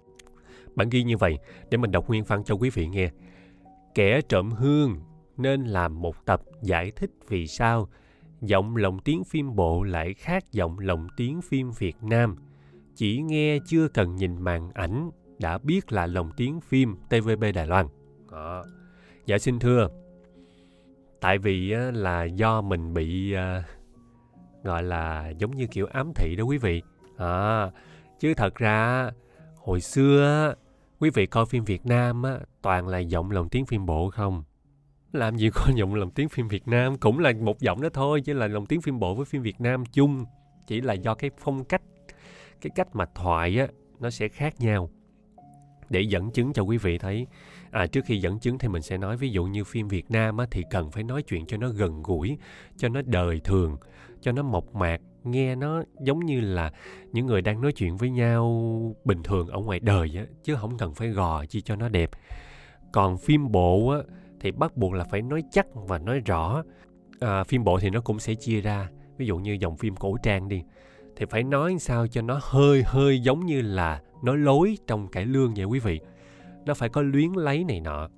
bạn ghi như vậy để mình đọc nguyên văn cho quý vị nghe. Kẻ trộm hương nên làm một tập giải thích vì sao giọng lồng tiếng phim bộ lại khác giọng lồng tiếng phim Việt Nam chỉ nghe chưa cần nhìn màn ảnh đã biết là lồng tiếng phim TVB Đài Loan. À, Dạ xin thưa, tại vì là do mình bị à, gọi là giống như kiểu ám thị đó quý vị. À, chứ thật ra hồi xưa quý vị coi phim việt nam á, toàn là giọng lồng tiếng phim bộ không. Làm gì có [laughs] giọng lồng tiếng phim việt nam cũng là một giọng đó thôi chứ là lồng tiếng phim bộ với phim việt nam chung. Chỉ là do cái phong cách cái cách mà thoại á nó sẽ khác nhau. Để dẫn chứng cho quý vị thấy à, trước khi dẫn chứng thì mình sẽ nói ví dụ như phim Việt Nam á, thì cần phải nói chuyện cho nó gần gũi cho nó đời thường cho nó mộc mạc nghe nó giống như là những người đang nói chuyện với nhau bình thường ở ngoài đời á chứ không cần phải gò chi cho nó đẹp. Còn phim bộ á thì bắt buộc là phải nói chắc và nói rõ. À, phim bộ thì nó cũng sẽ chia ra ví dụ như dòng phim cổ trang đi thì phải nói sao cho nó hơi hơi giống như là nói lối trong cải lương vậy quý vị. Nó phải có luyến lấy này nọ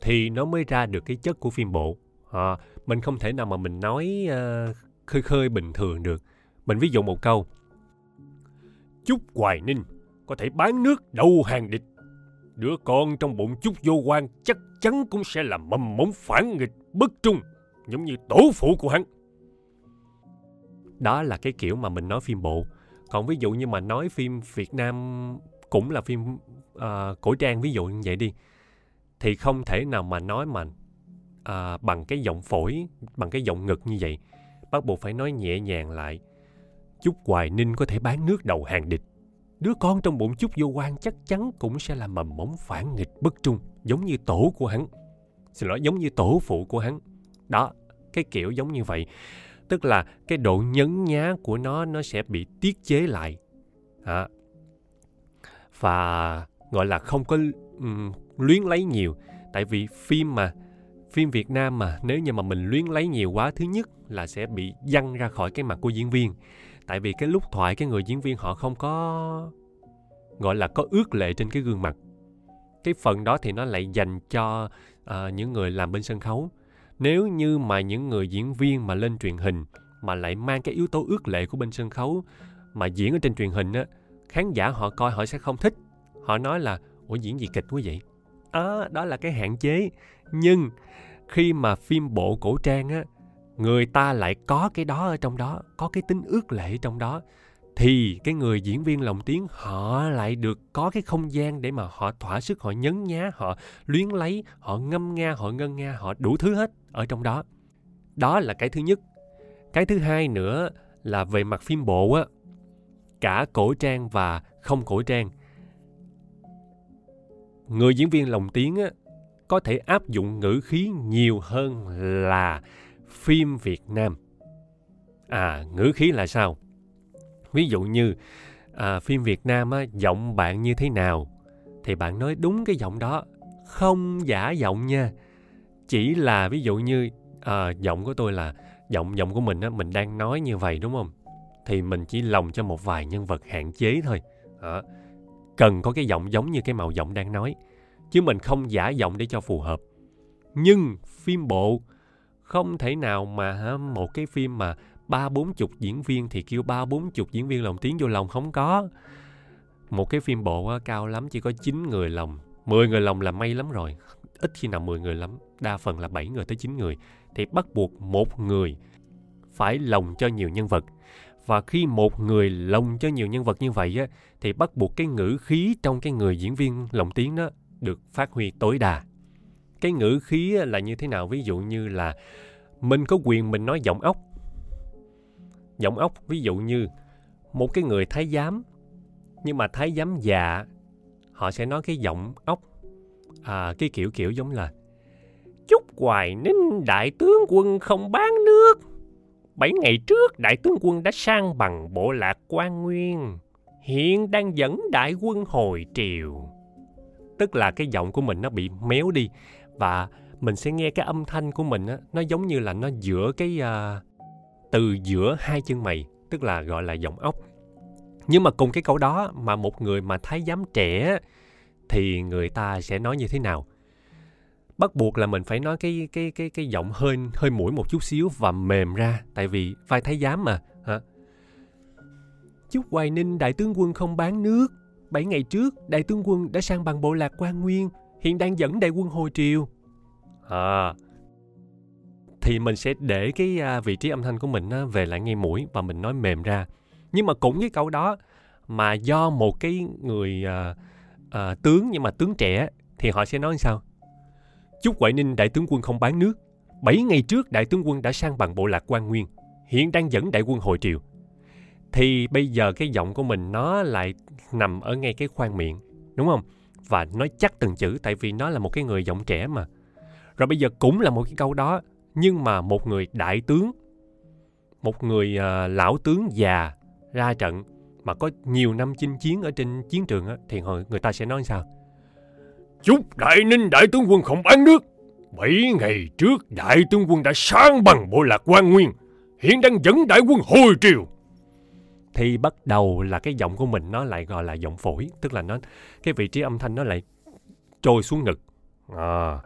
thì nó mới ra được cái chất của phim bộ. À, mình không thể nào mà mình nói uh, khơi khơi bình thường được. Mình ví dụ một câu. Chúc hoài ninh có thể bán nước đầu hàng địch. Đứa con trong bụng chúc vô quan chắc chắn cũng sẽ là mầm mống phản nghịch bất trung giống như tổ phụ của hắn đó là cái kiểu mà mình nói phim bộ. Còn ví dụ như mà nói phim việt nam cũng là phim uh, cổ trang ví dụ như vậy đi thì không thể nào mà nói mà uh, bằng cái giọng phổi bằng cái giọng ngực như vậy. Bắt buộc phải nói nhẹ nhàng lại. Chúc hoài ninh có thể bán nước đầu hàng địch. Đứa con trong bụng chúc vô quan chắc chắn cũng sẽ là mầm mống phản nghịch bất trung giống như tổ của hắn. Xin lỗi giống như tổ phụ của hắn. Đó cái kiểu giống như vậy tức là cái độ nhấn nhá của nó nó sẽ bị tiết chế lại. À. và gọi là không có um, luyến lấy nhiều. Tại vì phim mà phim Việt Nam mà nếu như mà mình luyến lấy nhiều quá thứ nhất là sẽ bị văng ra khỏi cái mặt của diễn viên. Tại vì cái lúc thoại cái người diễn viên họ không có gọi là có ước lệ trên cái gương mặt. Cái phần đó thì nó lại dành cho uh, những người làm bên sân khấu nếu như mà những người diễn viên mà lên truyền hình mà lại mang cái yếu tố ước lệ của bên sân khấu mà diễn ở trên truyền hình á khán giả họ coi họ sẽ không thích. Họ nói là ủa diễn gì kịch quá vậy? À, đó là cái hạn chế. Nhưng khi mà phim bộ cổ trang á người ta lại có cái đó ở trong đó có cái tính ước lệ trong đó thì cái người diễn viên lồng tiếng họ lại được có cái không gian để mà họ thỏa sức họ nhấn nhá họ luyến lấy họ ngâm nga họ ngân nga họ đủ thứ hết ở trong đó đó là cái thứ nhất cái thứ hai nữa là về mặt phim bộ á cả cổ trang và không cổ trang người diễn viên lồng tiếng á có thể áp dụng ngữ khí nhiều hơn là phim Việt Nam. À, ngữ khí là sao? Ví dụ như à, phim Việt Nam á, giọng bạn như thế nào thì bạn nói đúng cái giọng đó, không giả giọng nha. Chỉ là ví dụ như à, giọng của tôi là giọng giọng của mình á, mình đang nói như vậy đúng không? Thì mình chỉ lồng cho một vài nhân vật hạn chế thôi. À, cần có cái giọng giống như cái màu giọng đang nói chứ mình không giả giọng để cho phù hợp nhưng phim bộ không thể nào mà một cái phim mà ba bốn chục diễn viên thì kêu ba bốn chục diễn viên lồng tiếng vô lòng không có. Một cái phim bộ á, cao lắm chỉ có 9 người lồng. 10 người lồng là may lắm rồi. Ít khi nào 10 người lắm. Đa phần là 7 người tới 9 người. Thì bắt buộc một người phải lồng cho nhiều nhân vật. Và khi một người lồng cho nhiều nhân vật như vậy á thì bắt buộc cái ngữ khí trong cái người diễn viên lồng tiếng đó được phát huy tối đa. Cái ngữ khí là như thế nào? Ví dụ như là mình có quyền mình nói giọng ốc giọng ốc ví dụ như một cái người thái giám nhưng mà thái giám già họ sẽ nói cái giọng ốc à, cái kiểu kiểu giống là chúc hoài ninh đại tướng quân không bán nước. Bảy ngày trước đại tướng quân đã sang bằng bộ lạc quan nguyên hiện đang dẫn đại quân hồi triều. Tức là cái giọng của mình nó bị méo đi và mình sẽ nghe cái âm thanh của mình á nó giống như là nó giữa cái uh, từ giữa hai chân mày tức là gọi là giọng ốc. Nhưng mà cùng cái câu đó mà một người mà thái giám trẻ thì người ta sẽ nói như thế nào? Bắt buộc là mình phải nói cái cái cái cái giọng hơi hơi mũi một chút xíu và mềm ra tại vì vai thái giám mà hả? Chúc hoài ninh đại tướng quân không bán nước. 7 ngày trước, đại tướng quân đã sang bằng bộ lạc quan nguyên, hiện đang dẫn đại quân hồi triều. À, thì mình sẽ để cái à, vị trí âm thanh của mình về lại ngay mũi và mình nói mềm ra. Nhưng mà cũng cái câu đó mà do một cái người à, à, tướng nhưng mà tướng trẻ thì họ sẽ nói như sao? Chúc quậy Ninh đại tướng quân không bán nước. 7 ngày trước đại tướng quân đã sang bằng bộ lạc quan nguyên, hiện đang dẫn đại quân hồi triều thì bây giờ cái giọng của mình nó lại nằm ở ngay cái khoang miệng đúng không và nói chắc từng chữ tại vì nó là một cái người giọng trẻ mà rồi bây giờ cũng là một cái câu đó nhưng mà một người đại tướng một người uh, lão tướng già ra trận mà có nhiều năm chinh chiến ở trên chiến trường á, thì hồi người ta sẽ nói sao? Chúc đại ninh đại tướng quân không bán nước. Bảy ngày trước đại tướng quân đã sang bằng bộ lạc quan nguyên hiện đang dẫn đại quân hồi triều. Thì bắt đầu là cái giọng của mình nó lại gọi là giọng phổi tức là nó cái vị trí âm thanh nó lại trôi xuống ngực. À.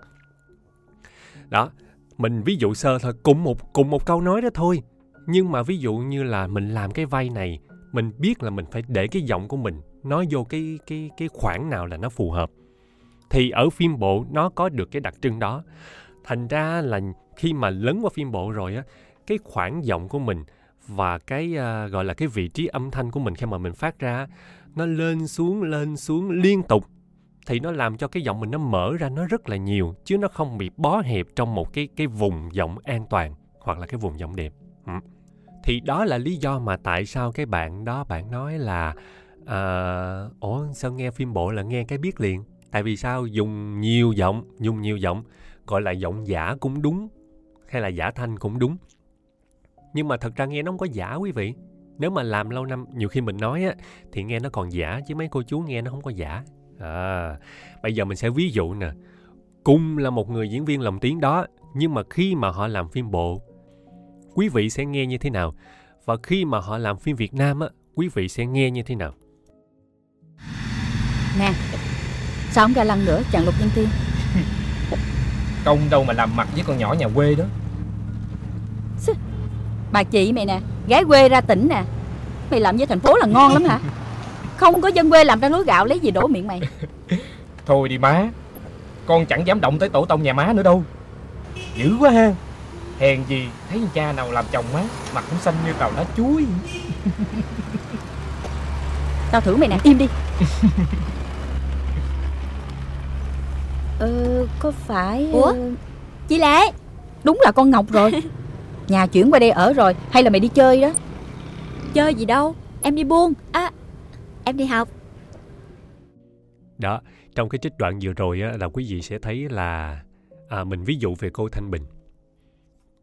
đó mình ví dụ sơ thôi cùng một cùng một câu nói đó thôi. Nhưng mà ví dụ như là mình làm cái vai này mình biết là mình phải để cái giọng của mình nói vô cái cái cái khoảng nào là nó phù hợp. Thì ở phim bộ nó có được cái đặc trưng đó. Thành ra là khi mà lấn qua phim bộ rồi á cái khoảng giọng của mình và cái uh, gọi là cái vị trí âm thanh của mình khi mà mình phát ra nó lên xuống lên xuống liên tục thì nó làm cho cái giọng mình nó mở ra nó rất là nhiều chứ nó không bị bó hẹp trong một cái cái vùng giọng an toàn hoặc là cái vùng giọng đẹp. Ừ. thì đó là lý do mà tại sao cái bạn đó bạn nói là à, ủa sao nghe phim bộ là nghe cái biết liền? Tại vì sao? Dùng nhiều giọng dùng nhiều giọng gọi là giọng giả cũng đúng hay là giả thanh cũng đúng. Nhưng mà thật ra nghe nó không có giả quý vị. Nếu mà làm lâu năm nhiều khi mình nói á thì nghe nó còn giả chứ mấy cô chú nghe nó không có giả à bây giờ mình sẽ ví dụ nè. Cùng là một người diễn viên lồng tiếng đó nhưng mà khi mà họ làm phim bộ quý vị sẽ nghe như thế nào? Và khi mà họ làm phim việt nam á quý vị sẽ nghe như thế nào? Nè sao không ra lăng nữa chàng lục nhân tiên? [laughs] Công đâu mà làm mặt với con nhỏ nhà quê đó. Bà chị mày nè Gái quê ra tỉnh nè. Mày làm với thành phố là ngon lắm hả [laughs] Không có dân quê làm ra lúa gạo lấy gì đổ miệng mày? [laughs] Thôi đi má. Con chẳng dám động tới tổ tông nhà má nữa đâu. Dữ quá ha. Hèn gì thấy cha nào làm chồng má Mặt cũng xanh như tàu lá chuối. [laughs] Tao thử mày nè im đi. [laughs] Ờ có phải Ủa? Ờ, Chị Lệ Đúng là con Ngọc rồi. Nhà chuyển qua đây ở rồi Hay là mày đi chơi đó? Chơi gì đâu Em đi buôn. À Em đi học. Đó trong cái trích đoạn vừa rồi á, là quý vị sẽ thấy là à, mình ví dụ về cô Thanh Bình.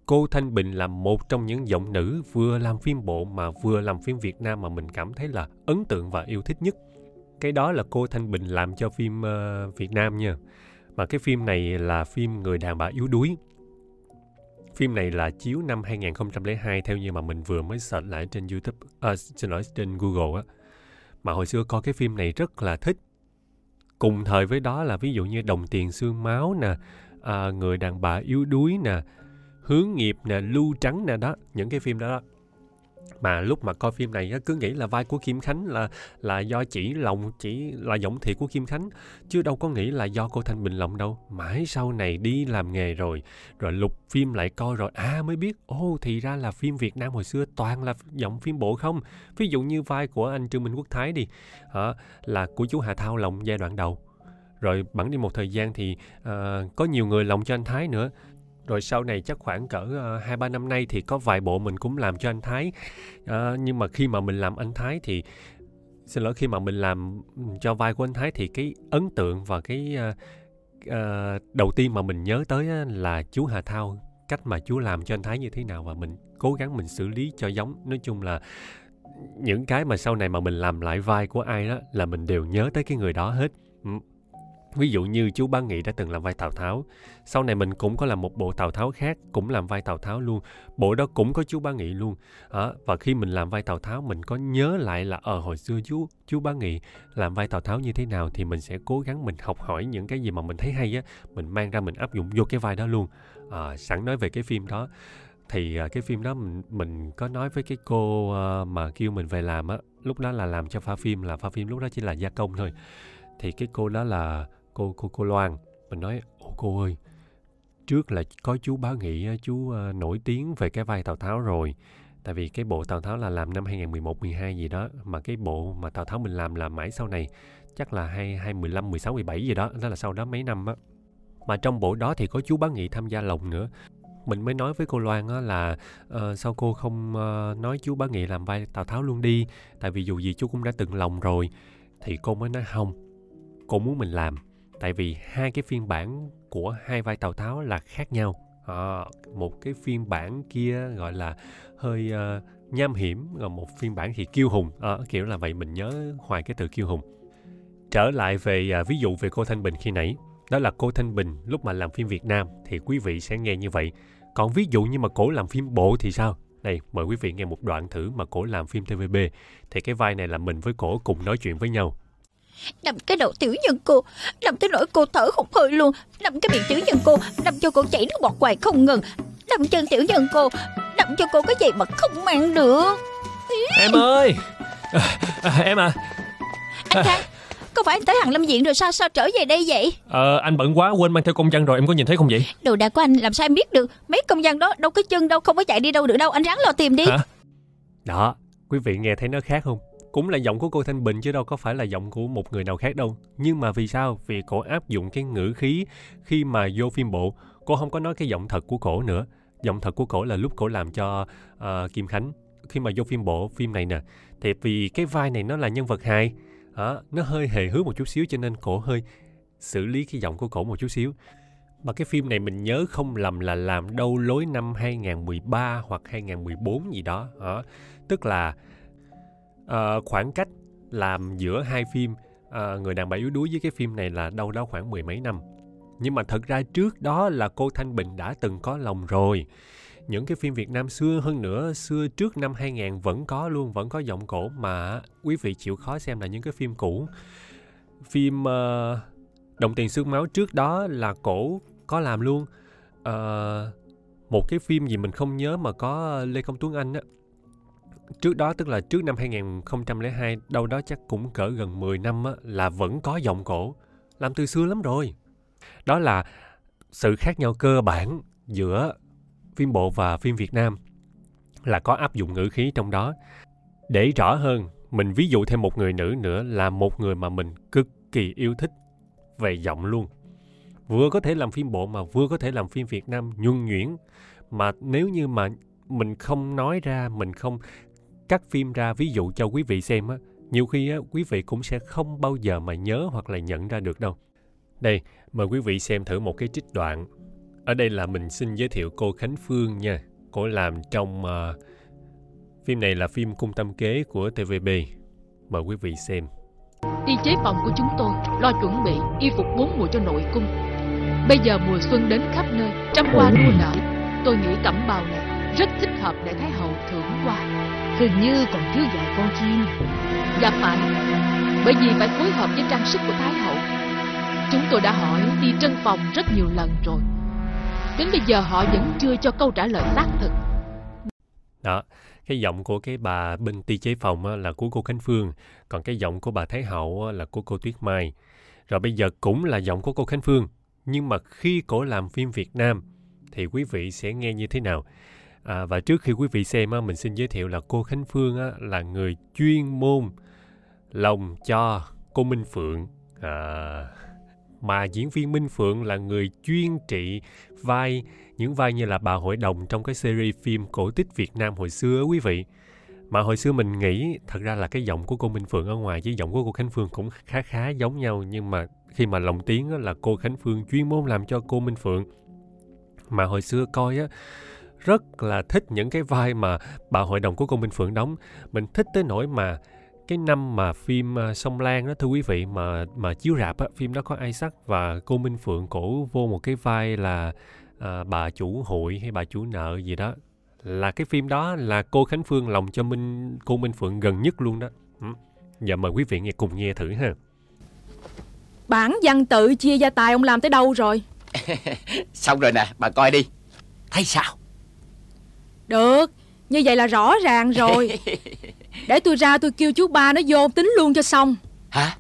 Cô Thanh Bình là một trong những giọng nữ vừa làm phim bộ mà vừa làm phim Việt Nam mà mình cảm thấy là ấn tượng và yêu thích nhất. Cái đó là cô Thanh Bình làm cho phim uh, Việt Nam nha. Mà cái phim này là phim người đàn bà yếu đuối. Phim này là chiếu năm 2002 theo như mà mình vừa mới search lại trên YouTube, à, xin lỗi trên Google á. Mà hồi xưa coi cái phim này rất là thích. Cùng thời với đó là ví dụ như Đồng tiền xương máu nè, à, Người đàn bà yếu đuối nè, Hướng nghiệp nè, Lưu trắng nè đó, những cái phim đó, đó mà lúc mà coi phim này cứ nghĩ là vai của Kim Khánh là là do chỉ lòng chỉ là giọng thiệt của Kim Khánh chứ đâu có nghĩ là do cô Thanh Bình lòng đâu. Mãi sau này đi làm nghề rồi rồi lục phim lại coi rồi à mới biết ô thì ra là phim Việt Nam hồi xưa toàn là giọng phim bộ không? Ví dụ như vai của anh Trương Minh Quốc Thái đi à, là của chú Hà Thao lòng giai đoạn đầu. Rồi bẵng đi một thời gian thì uh, có nhiều người lòng cho anh Thái nữa rồi sau này chắc khoảng cỡ ờ, hai uh, ba năm nay thì có vài bộ mình cũng làm cho anh Thái uh, nhưng mà khi mà mình làm anh Thái thì xin lỗi khi mà mình làm cho vai của anh Thái thì cái ấn tượng và cái uh, uh, đầu tiên mà mình nhớ tới là chú Hà Thao cách mà chú làm cho anh Thái như thế nào và mình cố gắng mình xử lý cho giống nói chung là những cái mà sau này mà mình làm lại vai của ai đó là mình đều nhớ tới cái người đó hết. Ví dụ như chú Bán Nghị đã từng làm vai Tào Tháo. Sau này mình cũng có làm một bộ Tào Tháo khác, cũng làm vai Tào Tháo luôn. Bộ đó cũng có chú Bán Nghị luôn. À, và khi mình làm vai Tào Tháo, mình có nhớ lại là ở hồi xưa chú chú Bán Nghị làm vai Tào Tháo như thế nào thì mình sẽ cố gắng mình học hỏi những cái gì mà mình thấy hay á, mình mang ra mình áp dụng vô cái vai đó luôn. À, sẵn nói về cái phim đó thì ờ, cái phim đó mình mình có nói với cái cô mà kêu mình về làm á lúc đó là làm cho pha phim là pha phim lúc đó chỉ là gia công thôi thì cái cô đó là cô cô cô Loan. Mình nói ồ cô ơi trước là có chú bá nghị chú uh, nổi tiếng về cái vai Tào Tháo rồi. Tại vì cái bộ Tào Tháo là làm năm 2011 12 gì đó mà cái bộ mà Tào Tháo mình làm là mãi sau này chắc là hai hai mười lăm mười sáu mười bảy gì đó đó là sau đó mấy năm á. Mà trong bộ đó thì có chú bá nghị tham gia lồng nữa. Mình mới nói với cô Loan á là uh, sao cô không uh, nói chú bá nghị làm vai Tào Tháo luôn đi? Tại vì dù gì chú cũng đã từng lòng rồi. Thì cô mới nói không cô muốn mình làm tại vì hai cái phiên bản của hai vai Tào Tháo là khác nhau. À, một cái phiên bản kia gọi là hơi uh, nham hiểm rồi một phiên bản thì kiêu hùng. À, kiểu là vậy mình nhớ hoài cái từ kiêu hùng. Trở lại về uh, ví dụ về cô thanh bình khi nãy. Đó là cô thanh bình lúc mà làm phim việt nam thì quý vị sẽ nghe như vậy. Còn ví dụ như mà cổ làm phim bộ thì sao? Đây mời quý vị nghe một đoạn thử mà cổ làm phim tvb thì cái vai này là mình với cổ cùng nói chuyện với nhau. Đâm cái đầu tiểu nhân cô. Đâm tới nỗi cô thở không hơi luôn. Đâm cái miệng tiểu nhân cô. Đâm cho cô chảy nước bọt hoài không ngừng. Đâm chân tiểu nhân cô. Đâm cho cô cái gì mà không mang được. Em ơi! À, à, Em à. Anh Khang Có phải anh tới Hằng Lâm Viện rồi sao Sao trở về đây vậy? Ờ anh bận quá quên mang theo công văn rồi em có nhìn thấy không vậy? Đồ đạc của anh làm sao em biết được? Mấy công dân đó đâu có chân đâu Không có chạy đi đâu được đâu. Anh ráng lo tìm đi. Hả? Đó quý vị nghe thấy nó khác không cũng là giọng của cô Thanh Bình chứ đâu có phải là giọng của một người nào khác đâu. Nhưng mà vì sao? Vì cổ áp dụng cái ngữ khí khi mà vô phim bộ, cô không có nói cái giọng thật của cổ nữa. Giọng thật của cổ là lúc cổ làm cho uh, Kim Khánh khi mà vô phim bộ phim này nè. Thì vì cái vai này nó là nhân vật hài, à, nó hơi hề hước một chút xíu cho nên cổ hơi xử lý cái giọng của cổ một chút xíu. Mà cái phim này mình nhớ không lầm là làm đâu lối năm 2013 hoặc 2014 gì đó. À, tức là uh, khoảng cách làm giữa hai phim uh, người đàn bà yếu đuối với cái phim này là đâu đó khoảng mười mấy năm. Nhưng mà thật ra trước đó là cô Thanh Bình đã từng có lòng rồi. Những cái phim Việt Nam xưa hơn nữa xưa trước năm 2000 vẫn có luôn vẫn có giọng cổ mà quý vị chịu khó xem là những cái phim cũ. Phim uh, Đồng tiền xương máu trước đó là cổ có làm luôn. Uh, một cái phim gì mình không nhớ mà có Lê Công Tuấn Anh á trước đó tức là trước năm 2002 đâu đó chắc cũng cỡ gần 10 năm á, là vẫn có giọng cổ. Làm từ xưa lắm rồi. Đó là sự khác nhau cơ bản giữa phim bộ và phim Việt Nam là có áp dụng ngữ khí trong đó. Để rõ hơn mình ví dụ thêm một người nữ nữa là một người mà mình cực kỳ yêu thích về giọng luôn. Vừa có thể làm phim bộ mà vừa có thể làm phim Việt Nam nhuần nhuyễn. Mà nếu như mà mình không nói ra mình không cắt phim ra ví dụ cho quý vị xem á nhiều khi á quý vị cũng sẽ không bao giờ mà nhớ hoặc là nhận ra được đâu. Đây mời quý vị xem thử một cái trích đoạn. Ở đây là mình xin giới thiệu cô khánh phương nha cô làm trong uh, phim này là phim cung tâm kế của tvb mời quý vị xem. Đi chế phòng của chúng tôi lo chuẩn bị y phục bốn mùa cho nội cung. Bây giờ mùa xuân đến khắp nơi trăm hoa đua nở. Tôi nghĩ cẩm bào này rất thích hợp để thái hậu thưởng qua Hình như còn thiếu vài con chim. Dạ phải Bởi vì phải phối hợp với trang sức của Thái Hậu. Chúng tôi đã hỏi đi trân phòng rất nhiều lần rồi. Đến bây giờ họ vẫn chưa cho câu trả lời xác thực. Đó cái giọng của cái bà bên ti chế phòng là của cô Khánh Phương, còn cái giọng của bà Thái Hậu là của cô Tuyết Mai. Rồi bây giờ cũng là giọng của cô Khánh Phương, nhưng mà khi cổ làm phim Việt Nam thì quý vị sẽ nghe như thế nào? À, và trước khi quý vị xem á, mình xin giới thiệu là cô Khánh Phương á, là người chuyên môn lòng cho cô Minh Phượng. À, mà diễn viên Minh Phượng là người chuyên trị vai những vai như là bà hội đồng trong cái series phim cổ tích Việt Nam hồi xưa quý vị. Mà hồi xưa mình nghĩ thật ra là cái giọng của cô Minh Phượng ở ngoài với giọng của cô Khánh Phương cũng khá khá giống nhau nhưng mà khi mà lồng tiếng là cô Khánh Phương chuyên môn làm cho cô Minh Phượng. Mà hồi xưa coi á rất là thích những cái vai mà bà hội đồng của cô Minh Phượng đóng. Mình thích tới nỗi mà cái năm mà phim uh, Sông Lan đó thưa quý vị mà mà chiếu rạp á, phim đó có ai sắc và cô Minh Phượng cổ vô một cái vai là uh, bà chủ hội hay bà chủ nợ gì đó là cái phim đó là cô Khánh Phương lòng cho Minh cô Minh Phượng gần nhất luôn đó. Ừ. Giờ mời quý vị nghe cùng nghe thử ha. Bản văn tự chia gia tài ông làm tới đâu rồi? [laughs] Xong rồi nè, bà coi đi. Thấy sao? Được Như vậy là rõ ràng rồi. [laughs] Để tôi ra tôi kêu chú ba nó vô tính luôn cho xong. Hả?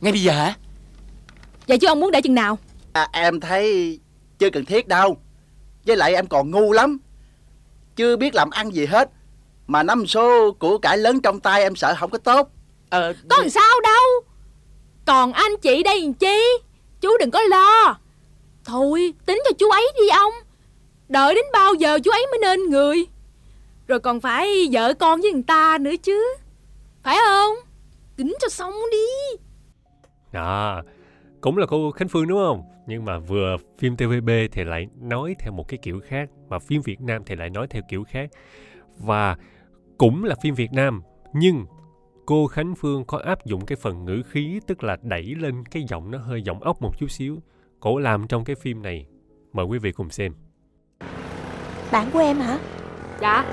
Ngay bây giờ hả? Vậy chứ ông muốn để chừng nào? À, Em thấy chưa cần thiết đâu. Với lại em còn ngu lắm. Chưa biết làm ăn gì hết Mà năm số của cải lớn trong tay em sợ không có tốt. Ờ, Có làm sao đâu. Còn anh chị đây làm chi? Chú đừng có lo. Thôi tính cho chú ấy đi ông Đợi đến bao giờ chú ấy mới nên người Rồi còn phải vợ con với người ta nữa chứ Phải không Tính cho xong đi Đó cũng là cô Khánh Phương đúng không? Nhưng mà vừa phim TVB thì lại nói theo một cái kiểu khác, mà phim Việt Nam thì lại nói theo kiểu khác. Và cũng là phim Việt Nam, nhưng cô Khánh Phương có áp dụng cái phần ngữ khí, tức là đẩy lên cái giọng nó hơi giọng ốc một chút xíu. Cổ làm trong cái phim này. Mời quý vị cùng xem. Bạn của em hả? Dạ.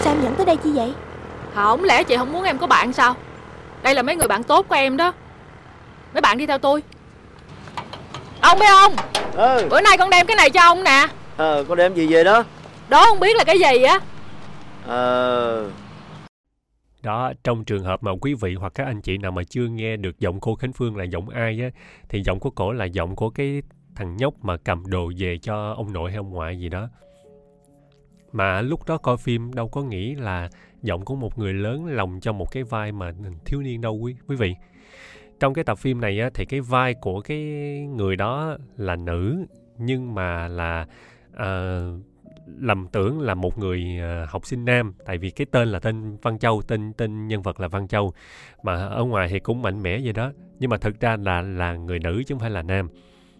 Sao em dẫn tới đây chi vậy? Không lẽ chị không muốn em có bạn sao? Đây là mấy người bạn tốt của em đó. Mấy bạn đi theo tôi. Ông biết không? Ừ, Bữa nay con đem cái này cho ông nè. Ờ, con đem gì về đó? Đó không biết là cái gì á. Ờ, Đó, trong trường hợp mà quý vị hoặc các anh chị nào mà chưa nghe được giọng cô Khánh Phương là giọng ai á, thì giọng của cổ là giọng của cái thằng nhóc mà cầm đồ về cho ông nội hay ông ngoại gì đó. Mà lúc đó coi phim đâu có nghĩ là giọng của một người lớn lòng cho một cái vai mà thiếu niên đâu quý quý vị. Trong cái tập phim này á, thì cái vai của cái người đó là nữ nhưng mà là uh, lầm tưởng là một người uh, học sinh nam. Tại vì cái tên là tên Văn Châu tên tên nhân vật là Văn Châu mà ở ngoài thì cũng mạnh mẽ vậy đó. Nhưng mà thực ra là là người nữ chứ không phải là nam.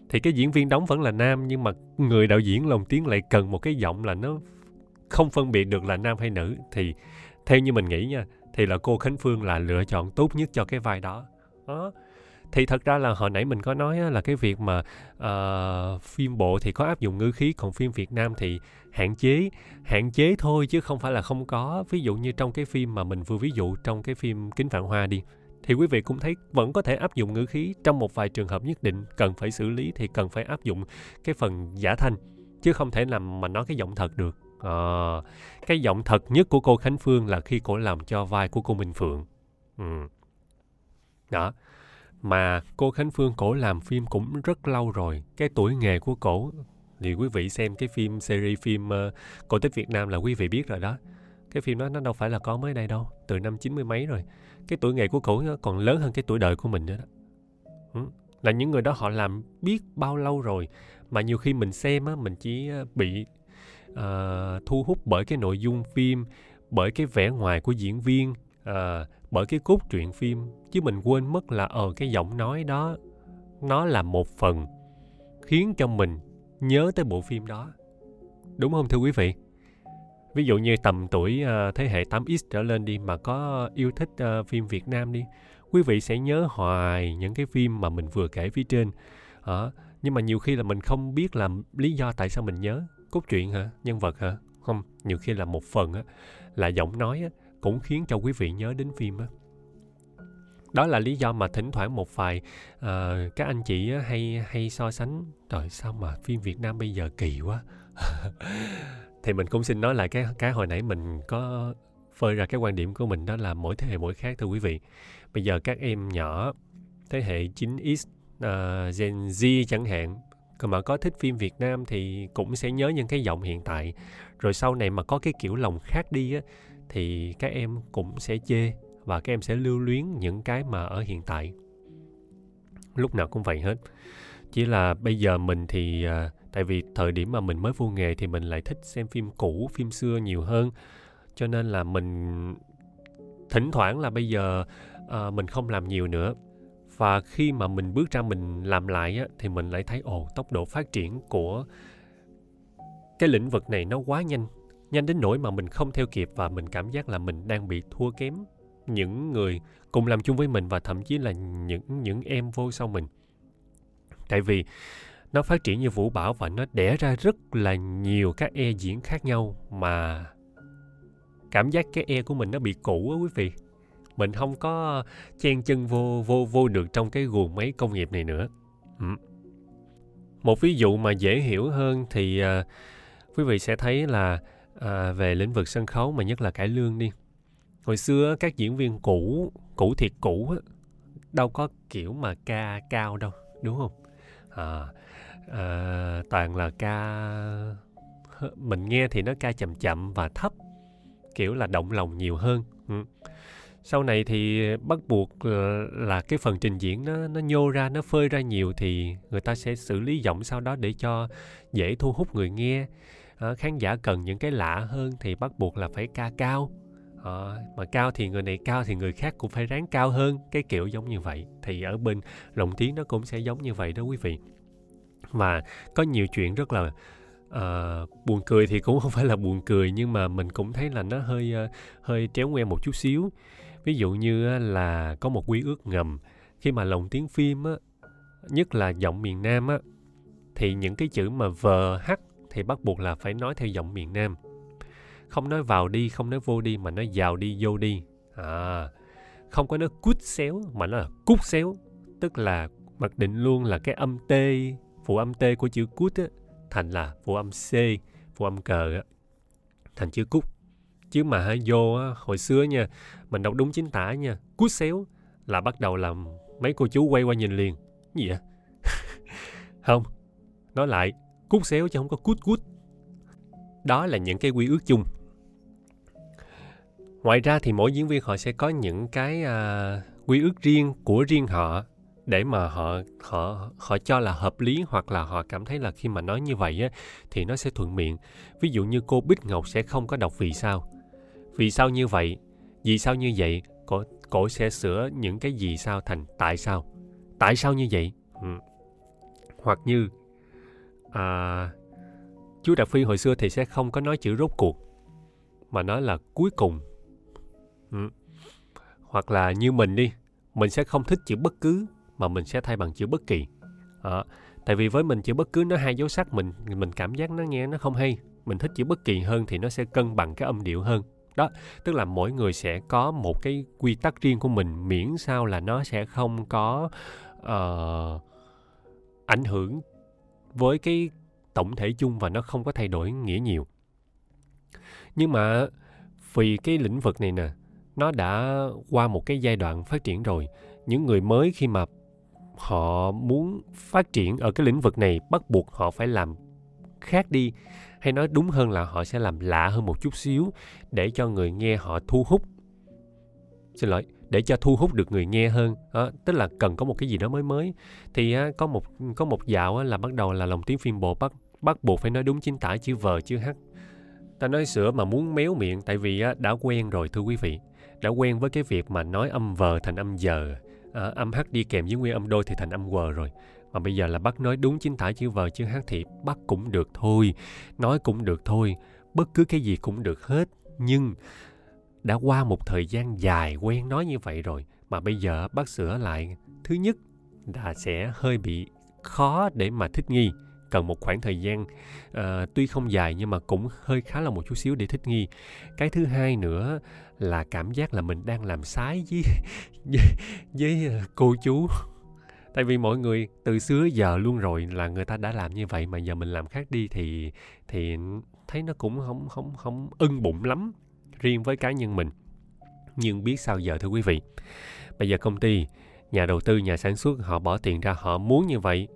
Thì cái diễn viên đóng vẫn là nam nhưng mà người đạo diễn lồng tiếng lại cần một cái giọng là nó không phân biệt được là nam hay nữ thì theo như mình nghĩ nha thì là cô Khánh Phương là lựa chọn tốt nhất cho cái vai đó. Đó. Thì thật ra là hồi nãy mình có nói á, là cái việc mà uh, phim bộ thì có áp dụng ngữ khí còn phim Việt Nam thì hạn chế hạn chế thôi chứ không phải là không có. Ví dụ như trong cái phim mà mình vừa ví dụ trong cái phim kính vạn hoa đi thì quý vị cũng thấy vẫn có thể áp dụng ngữ khí trong một vài trường hợp nhất định cần phải xử lý thì cần phải áp dụng cái phần giả thanh chứ không thể làm mà nói cái giọng thật được à, cái giọng thật nhất của cô Khánh Phương là khi cô làm cho vai của cô Minh Phượng. Ừ. đó. Mà cô Khánh Phương cổ làm phim cũng rất lâu rồi. Cái tuổi nghề của cổ thì quý vị xem cái phim series phim uh, cổ tích Việt Nam là quý vị biết rồi đó. Cái phim đó nó đâu phải là có mới đây đâu từ năm chín mươi mấy rồi. Cái tuổi nghề của cổ còn lớn hơn cái tuổi đời của mình nữa đó. Ừ. là những người đó họ làm biết bao lâu rồi mà nhiều khi mình xem á mình chỉ ờ, bị uh, thu hút bởi cái nội dung phim bởi cái vẻ ngoài của diễn viên uh, bởi cái cốt truyện phim. Chứ mình quên mất là ờ cái giọng nói đó nó là một phần khiến cho mình nhớ tới bộ phim đó. Đúng không thưa quý vị? Ví dụ như tầm tuổi uh, thế hệ 8X trở lên đi mà có yêu thích uh, phim Việt Nam đi quý vị sẽ nhớ hoài những cái phim mà mình vừa kể phía trên. Ờ, nhưng mà nhiều khi là mình không biết là lý do tại sao mình nhớ cốt truyện hả? Nhân vật hả? Không nhiều khi là một phần á là giọng nói á cũng khiến cho quý vị nhớ đến phim á. Đó là lý do mà thỉnh thoảng một vài uh, các anh chị á, hay hay so sánh trời sao mà phim Việt Nam bây giờ kỳ quá. [laughs] Thì mình cũng xin nói lại cái cái hồi nãy mình có phơi ra cái quan điểm của mình đó là mỗi thế hệ mỗi khác thưa quý vị. Bây giờ các em nhỏ thế hệ 9X uh, ờ, Gen Z chẳng hạn còn mà có thích phim Việt Nam thì cũng sẽ nhớ những cái giọng hiện tại. Rồi sau này mà có cái kiểu lòng khác đi á thì các em cũng sẽ chê và các em sẽ lưu luyến những cái mà ở hiện tại. Lúc nào cũng vậy hết. Chỉ là bây giờ mình thì à, tại vì thời điểm mà mình mới vô nghề thì mình lại thích xem phim cũ phim xưa nhiều hơn. Cho nên là mình thỉnh thoảng là bây giờ à, mình không làm nhiều nữa và khi mà mình bước ra mình làm lại á, thì mình lại thấy ồ tốc độ phát triển của cái lĩnh vực này nó quá nhanh. Nhanh đến nỗi mà mình không theo kịp và mình cảm giác là mình đang bị thua kém những người cùng làm chung với mình và thậm chí là những những em vô sau mình. Tại vì nó phát triển như vũ bảo và nó đẻ ra rất là nhiều các e diễn khác nhau mà cảm giác cái e của mình nó bị cũ á quý vị mình không có chen chân vô vô vô được trong cái guồng máy công nghiệp này nữa ừ. một ví dụ mà dễ hiểu hơn thì à, quý vị sẽ thấy là à, về lĩnh vực sân khấu mà nhất là cải lương đi hồi xưa các diễn viên cũ cũ thiệt cũ á, đâu có kiểu mà ca cao đâu đúng không à, à, toàn là ca mình nghe thì nó ca chậm chậm và thấp kiểu là động lòng nhiều hơn ừ sau này thì bắt buộc là, là cái phần trình diễn nó nó nhô ra nó phơi ra nhiều thì người ta sẽ xử lý giọng sau đó để cho dễ thu hút người nghe. À, khán giả cần những cái lạ hơn thì bắt buộc là phải ca cao. À, mà cao thì người này cao thì người khác cũng phải ráng cao hơn cái kiểu giống như vậy. Thì ở bên lồng tiếng nó cũng sẽ giống như vậy đó quý vị. Và có nhiều chuyện rất là uh, buồn cười thì cũng không phải là buồn cười nhưng mà mình cũng thấy là nó hơi uh, hơi tréo ngoe một chút xíu ví dụ như là có một quy ước ngầm, khi mà lồng tiếng phim á, nhất là giọng miền nam á, thì những cái chữ mà vờ h thì bắt buộc là phải nói theo giọng miền nam. Không nói vào đi, không nói vô đi, mà nói vào đi, vô đi. À không có nói cút xéo, mà nó là cút xéo. Tức là mặc định luôn là cái âm t, phụ âm t của chữ cút á, thành là phụ âm c, phụ âm cờ á, thành chữ cút chứ mà vô á, hồi xưa nha mình đọc đúng chính tả nha. Cút xéo là bắt đầu làm mấy cô chú quay qua nhìn liền. Gì vậy? [laughs] Không nói lại cút xéo chứ không có cút cút. Đó là những cái quy ước chung. Ngoài ra thì mỗi diễn viên họ sẽ có những cái uh, quy ước riêng của riêng họ để mà họ họ họ cho là hợp lý hoặc là họ cảm thấy là khi mà nói như vậy á thì nó sẽ thuận miệng. Ví dụ như cô bích ngọc sẽ không có đọc vì sao? Vì sao như vậy? Vì sao như vậy? Cổ cổ sẽ sửa những cái gì sao thành tại sao? Tại sao như vậy? Ừ. hoặc như à, chú Đạt Phi hồi xưa thì sẽ không có nói chữ rốt cuộc mà nói là cuối cùng. Ừ. hoặc là như mình đi mình sẽ không thích chữ bất cứ mà mình sẽ thay bằng chữ bất kỳ. À, tại vì với mình chữ bất cứ nó hai dấu sắc mình mình cảm giác nó nghe nó không hay. Mình thích chữ bất kỳ hơn thì nó sẽ cân bằng cái âm điệu hơn đó tức là mỗi người sẽ có một cái quy tắc riêng của mình miễn sao là nó sẽ không có uh, ảnh hưởng với cái tổng thể chung và nó không có thay đổi nghĩa nhiều. Nhưng mà vì cái lĩnh vực này nè nó đã qua một cái giai đoạn phát triển rồi những người mới khi mà họ muốn phát triển ở cái lĩnh vực này bắt buộc họ phải làm khác đi hay nói đúng hơn là họ sẽ làm lạ hơn một chút xíu để cho người nghe họ thu hút. Xin lỗi để cho thu hút được người nghe hơn. À, tức là cần có một cái gì đó mới mới. Thì á, có một có một dạo á, là bắt đầu là lồng tiếng phim bộ bắt bắt buộc phải nói đúng chính tả chữ vờ chữ h. Ta nói sửa mà muốn méo miệng tại vì á, đã quen rồi thưa quý vị. Đã quen với cái việc mà nói âm vờ thành âm giờ à, âm h đi kèm với nguyên âm đôi thì thành âm quờ rồi mà bây giờ là bắt nói đúng chính tả chữ vờ chữ hát thì bắt cũng được thôi nói cũng được thôi bất cứ cái gì cũng được hết. Nhưng đã qua một thời gian dài quen nói như vậy rồi mà bây giờ bác sửa lại thứ nhất là sẽ hơi bị khó để mà thích nghi. Cần một khoảng thời gian uh, tuy không dài nhưng mà cũng hơi khá là một chút xíu để thích nghi. Cái thứ hai nữa là cảm giác là mình đang làm sái [laughs] với với, với cô chú tại vì mọi người từ xưa giờ luôn rồi là người ta đã làm như vậy mà giờ mình làm khác đi thì thì thấy nó cũng không không không ưng bụng lắm riêng với cá nhân mình. Nhưng biết sao giờ thưa quý vị? Bây giờ công ty, nhà đầu tư, nhà sản xuất họ bỏ tiền ra họ muốn như vậy.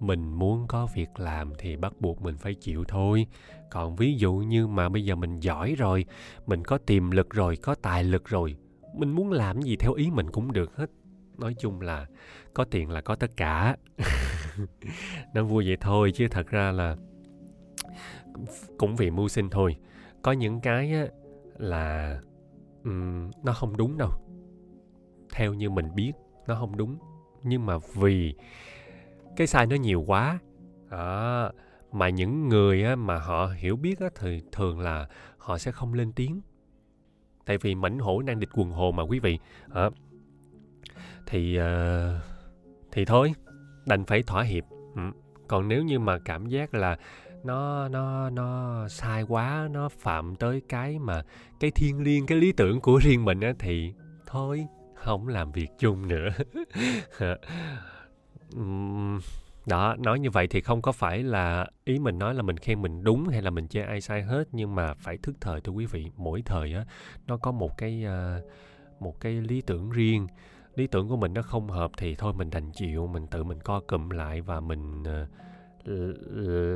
Mình muốn có việc làm thì bắt buộc mình phải chịu thôi. Còn ví dụ như mà bây giờ mình giỏi rồi, mình có tiềm lực rồi, có tài lực rồi, mình muốn làm gì theo ý mình cũng được hết nói chung là có tiền là có tất cả. [laughs] Nó vui vậy thôi chứ thật ra là cũng vì mưu sinh thôi. Có những cái á, là um, nó không đúng đâu. Theo như mình biết nó không đúng. Nhưng mà vì cái sai nó nhiều quá à, mà những người á, mà họ hiểu biết á, thì thường là họ sẽ không lên tiếng. Tại vì mảnh hổ đang địch quần hồ mà quý vị. À, thì uh, thì thôi đành phải thỏa hiệp. Ừ. còn nếu như mà cảm giác là nó nó nó sai quá nó phạm tới cái mà cái thiên liêng cái lý tưởng của riêng mình á thì thôi không làm việc chung nữa. [laughs] Đó nói như vậy thì không có phải là ý mình nói là mình khen mình đúng hay là mình chê ai sai hết nhưng mà phải thức thời thưa quý vị. Mỗi thời á nó có một cái ờ, một cái lý tưởng riêng lý tưởng của mình nó không hợp thì thôi mình đành chịu mình tự mình co cụm lại và mình ờ,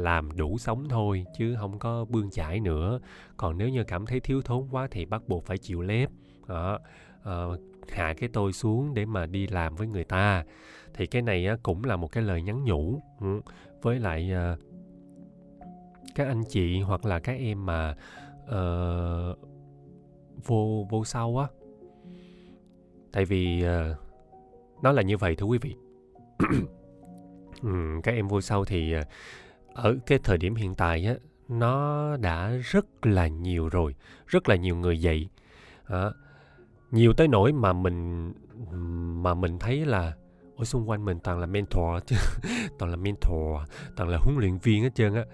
làm đủ sống thôi chứ không có bươn chải nữa. Còn nếu như cảm thấy thiếu thốn quá thì bắt buộc phải chịu lép. Đó à, hạ cái tôi xuống để mà đi làm với người ta. Thì cái này cũng là một cái lời nhắn nhủ ừ, với lại ờ, các anh chị hoặc là các em mà uh, vô vô sau á tại vì uh, nó là như vậy thưa quý vị. [coughs] Ừ, các em vô sau thì uh, ở cái thời điểm hiện tại á nó đã rất là nhiều rồi rất là nhiều người dạy. À, nhiều tới nỗi mà mình mà mình thấy là ở xung quanh mình toàn là mentor chứ [laughs] toàn là mentor toàn là huấn luyện viên hết trơn á.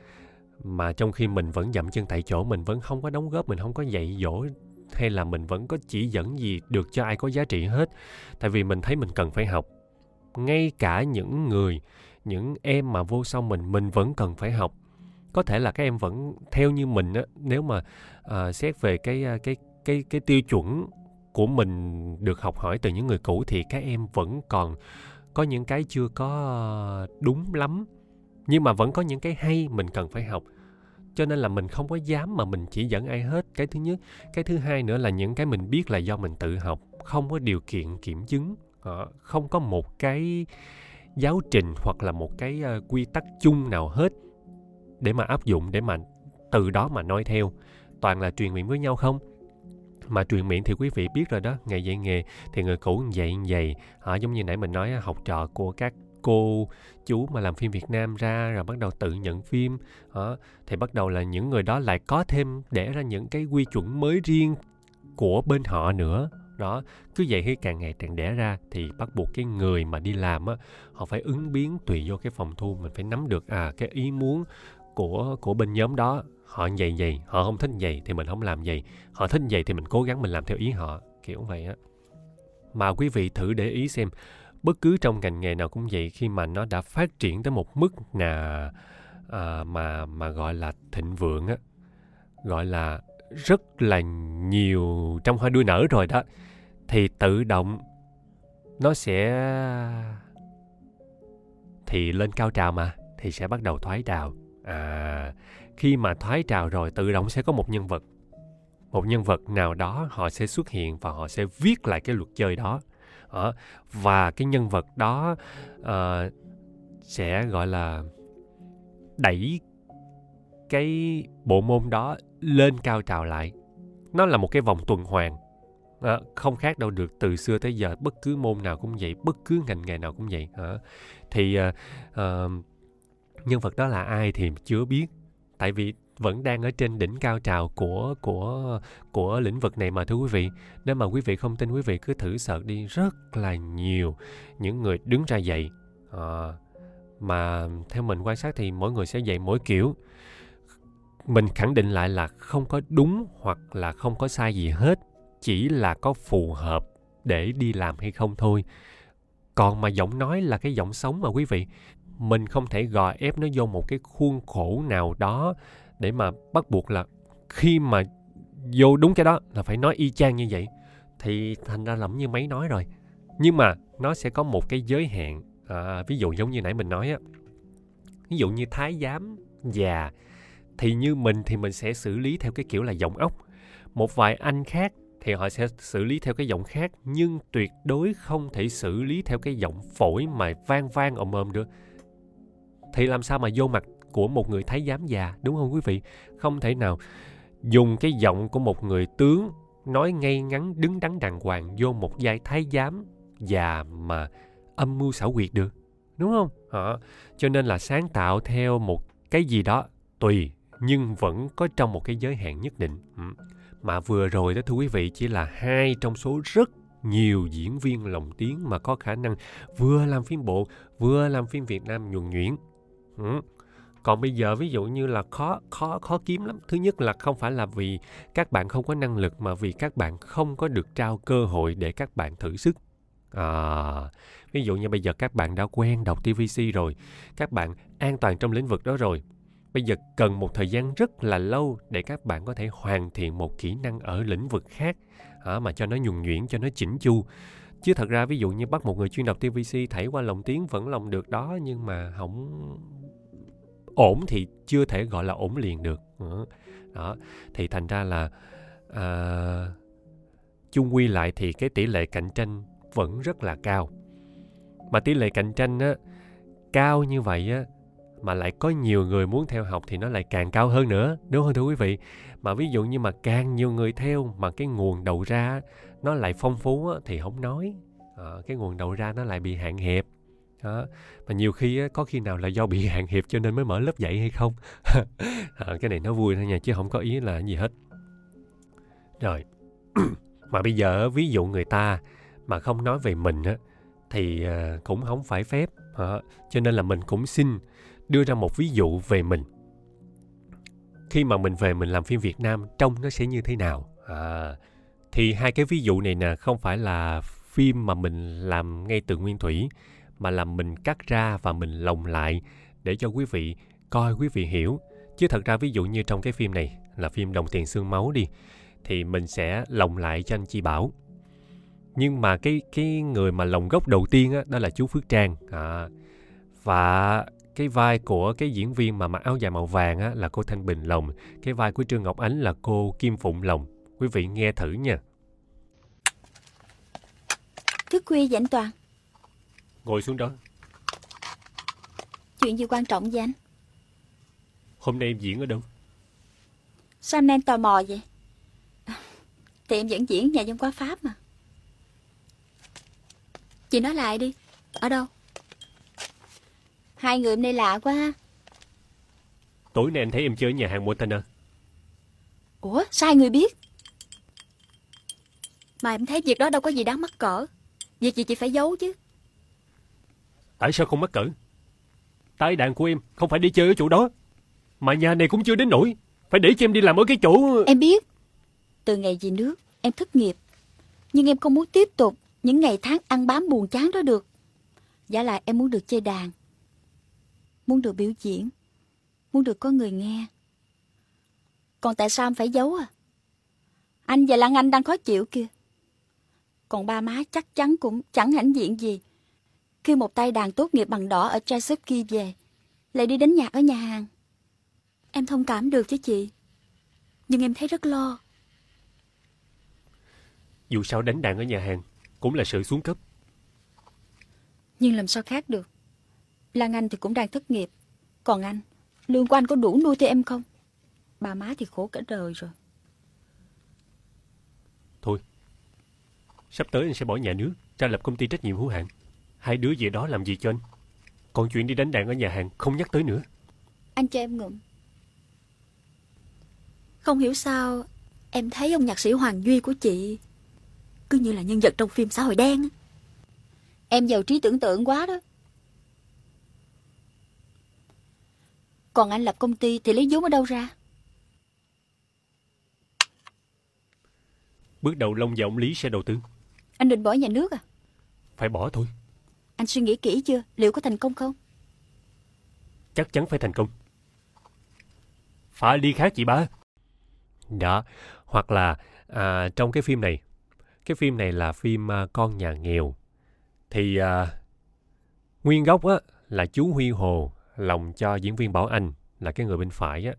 Mà trong khi mình vẫn dậm chân tại chỗ mình vẫn không có đóng góp mình không có dạy dỗ hay là mình vẫn có chỉ dẫn gì được cho ai có giá trị hết? Tại vì mình thấy mình cần phải học. Ngay cả những người những em mà vô sau mình mình vẫn cần phải học. Có thể là các em vẫn theo như mình á nếu mà uh, xét về cái à, cái cái cái tiêu chuẩn của mình được học hỏi từ những người cũ thì các em vẫn còn có những cái chưa có à, đúng lắm. Nhưng mà vẫn có những cái hay mình cần phải học cho nên là mình không có dám mà mình chỉ dẫn ai hết. Cái thứ nhất. Cái thứ hai nữa là những cái mình biết là do mình tự học, không có điều kiện kiểm chứng. Ờ, không có một cái giáo trình hoặc là một cái ờ, quy tắc chung nào hết để mà áp dụng, để mà từ đó mà noi theo. Toàn là truyền miệng với nhau không? Mà truyền miệng thì quý vị biết rồi đó, nghề dạy nghề thì người cũ dạy dày họ ờ, giống như nãy mình nói học trò của các cô chú mà làm phim Việt Nam ra rồi bắt đầu tự nhận phim. Đó, thì bắt đầu là những người đó lại có thêm để ra những cái quy chuẩn mới riêng của bên họ nữa. Đó cứ vậy khi càng ngày càng đẻ ra thì bắt buộc cái người mà đi làm á họ phải ứng biến tùy vô cái phòng thu mình phải nắm được à cái ý muốn của của bên nhóm đó. Họ vậy vậy họ không thích vậy thì mình không làm vậy họ thích vậy thì mình cố gắng mình làm theo ý họ kiểu vậy á. Mà quý vị thử để ý xem bất cứ trong ngành nghề nào cũng vậy khi mà nó đã phát triển tới một mức là à, mà mà gọi là thịnh vượng á gọi là rất là nhiều trong hoa đuôi nở rồi đó thì tự động nó sẽ thì lên cao trào mà thì sẽ bắt đầu thoái trào. À khi mà thoái trào rồi tự động sẽ có một nhân vật một nhân vật nào đó họ sẽ xuất hiện và họ sẽ viết lại cái luật chơi đó ở. Và cái nhân vật đó uh, sẽ gọi là đẩy cái bộ môn đó lên cao trào lại. Nó là một cái vòng tuần hoàn. À, không khác đâu được từ xưa tới giờ bất cứ môn nào cũng vậy bất cứ ngành nghề nào cũng vậy. À, thì uh, uh, nhân vật đó là ai thì chưa biết. Tại vì vẫn đang ở trên đỉnh cao trào của của của lĩnh vực này mà thưa quý vị. Nếu mà quý vị không tin quý vị cứ thử sợ đi rất là nhiều. Những người đứng ra dạy à, mà theo mình quan sát thì mỗi người sẽ dạy mỗi kiểu. Mình khẳng định lại là không có đúng hoặc là không có sai gì hết chỉ là có phù hợp để đi làm hay không thôi. Còn mà giọng nói là cái giọng sống mà quý vị mình không thể gò ép nó vô một cái khuôn khổ nào đó để mà bắt buộc là khi mà vô đúng cái đó là phải nói y chang như vậy. Thì thành ra lầm như mấy nói rồi. Nhưng mà nó sẽ có một cái giới hạn à, ví dụ giống như nãy mình nói á. Ví dụ như thái giám già thì như mình thì mình sẽ xử lý theo cái kiểu là giọng ốc. Một vài anh khác thì họ sẽ xử lý theo cái giọng khác nhưng tuyệt đối không thể xử lý theo cái giọng phổi mà vang vang ồm ồm được. Thì làm sao mà vô mặt của một người thái giám già, đúng không quý vị? Không thể nào dùng cái giọng của một người tướng nói ngay ngắn, đứng đắn đàng hoàng vô một giai thái giám già mà âm mưu xảo quyệt được, đúng không? Họ cho nên là sáng tạo theo một cái gì đó tùy, nhưng vẫn có trong một cái giới hạn nhất định. Mà vừa rồi đó thưa quý vị, chỉ là hai trong số rất nhiều diễn viên lồng tiếng mà có khả năng vừa làm phim bộ, vừa làm phim Việt Nam nhuần nhuyễn. Ừ còn bây giờ ví dụ như là khó khó khó kiếm lắm. Thứ nhất là không phải là vì các bạn không có năng lực mà vì các bạn không có được trao cơ hội để các bạn thử sức. À, ví dụ như bây giờ các bạn đã quen đọc tvc rồi các bạn an toàn trong lĩnh vực đó rồi. Bây giờ cần một thời gian rất là lâu để các bạn có thể hoàn thiện một kỹ năng ở lĩnh vực khác à, mà cho nó nhuần nhuyễn cho nó chỉnh chu. Chứ thật ra ví dụ như bắt một người chuyên đọc tvc thảy qua lồng tiếng vẫn lòng được đó nhưng mà không ổn thì chưa thể gọi là ổn liền được. Đó. Thì thành ra là à, chung quy lại thì cái tỷ lệ cạnh tranh vẫn rất là cao. Mà tỷ lệ cạnh tranh á cao như vậy á mà lại có nhiều người muốn theo học thì nó lại càng cao hơn nữa đúng không thưa quý vị? Mà ví dụ như mà càng nhiều người theo mà cái nguồn đầu ra nó lại phong phú á, thì không nói. À, cái nguồn đầu ra nó lại bị hạn hẹp đó. mà nhiều khi á, có khi nào là do bị [laughs] hạn hẹp cho nên mới mở lớp dạy hay không? [laughs] À, cái này nó vui thôi nha chứ không có ý là gì hết. Rồi. [clears throat] Mà bây giờ ví dụ người ta mà không nói về mình á thì à, cũng không phải phép. À, cho nên là mình cũng xin đưa ra một ví dụ về mình. Khi mà mình về mình làm phim Việt Nam trông nó sẽ như thế nào? À, thì hai cái ví dụ này nè không phải là phim mà mình làm ngay từ nguyên thủy mà là mình cắt ra và mình lồng lại để cho quý vị coi quý vị hiểu. Chứ thật ra ví dụ như trong cái phim này là phim đồng tiền xương máu đi thì mình sẽ lồng lại cho anh chi bảo. Nhưng mà cái cái người mà lồng gốc đầu tiên á đó là chú phước trang. À, và cái vai của cái diễn viên mà mặc áo dài màu vàng á là cô thanh bình lồng. Cái vai của trương ngọc ánh là cô kim phụng lồng. Quý vị nghe thử nha. Thức khuya vậy anh Toàn ngồi xuống đó. Chuyện gì quan trọng vậy anh? Hôm nay em diễn ở đâu? Sao anh em tò mò vậy? Thì em vẫn diễn nhà dân quá Pháp mà. Chị nói lại đi Ở đâu? Hai người hôm nay lạ quá tối nay anh thấy em chơi ở nhà hàng Montana. Ủa sao hai người biết? Mà em thấy việc đó đâu có gì đáng mắc cỡ. Việc gì chị phải giấu chứ tại sao không mắc cỡ? Tai đàn của em không phải đi chơi ở chỗ đó. Mà nhà này cũng chưa đến nỗi. Phải để cho em đi làm ở cái chỗ Em biết. Từ ngày về nước, em thất nghiệp. Nhưng em không muốn tiếp tục Những ngày tháng ăn bám buồn chán đó được. Giả lại em muốn được chơi đàn. Muốn được biểu diễn. Muốn được có người nghe. Còn tại sao em phải giấu à? Anh và Lan Anh đang khó chịu kìa. Còn ba má chắc chắn cũng chẳng hãnh diện gì. Khi một tay đàn tốt nghiệp bằng đỏ ở Tchaikovsky về. Lại đi đánh nhạc ở nhà hàng. Em thông cảm được chứ chị. Nhưng em thấy rất lo. Dù sao đánh đàn ở nhà hàng cũng là sự xuống cấp. Nhưng làm sao khác được? Lan Anh thì cũng đang thất nghiệp. Còn anh Lương của anh có đủ nuôi cho em không? Bà má thì khổ cả đời rồi. Thôi sắp tới anh sẽ bỏ nhà nước ra lập công ty trách nhiệm hữu hạn hai đứa về đó làm gì cho anh? Còn chuyện đi đánh đàn ở nhà hàng không nhắc tới nữa. Anh cho em ngụm. Không hiểu sao Em thấy ông nhạc sĩ Hoàng Duy của chị Cứ như là nhân vật trong phim xã hội đen. Em giàu trí tưởng tượng quá đó. Còn anh lập công ty thì lấy vốn ở đâu ra? Bước đầu Long và ông Lý sẽ đầu tư. Anh định bỏ nhà nước à? Phải bỏ thôi anh suy nghĩ kỹ chưa? Liệu có thành công không? Chắc chắn phải thành công. Phải đi khác chị ba. Đó hoặc là à, trong cái phim này cái phim này là phim à, con nhà nghèo. Thì à, nguyên gốc á là chú Huy Hồ lòng cho diễn viên Bảo Anh là cái người bên phải á.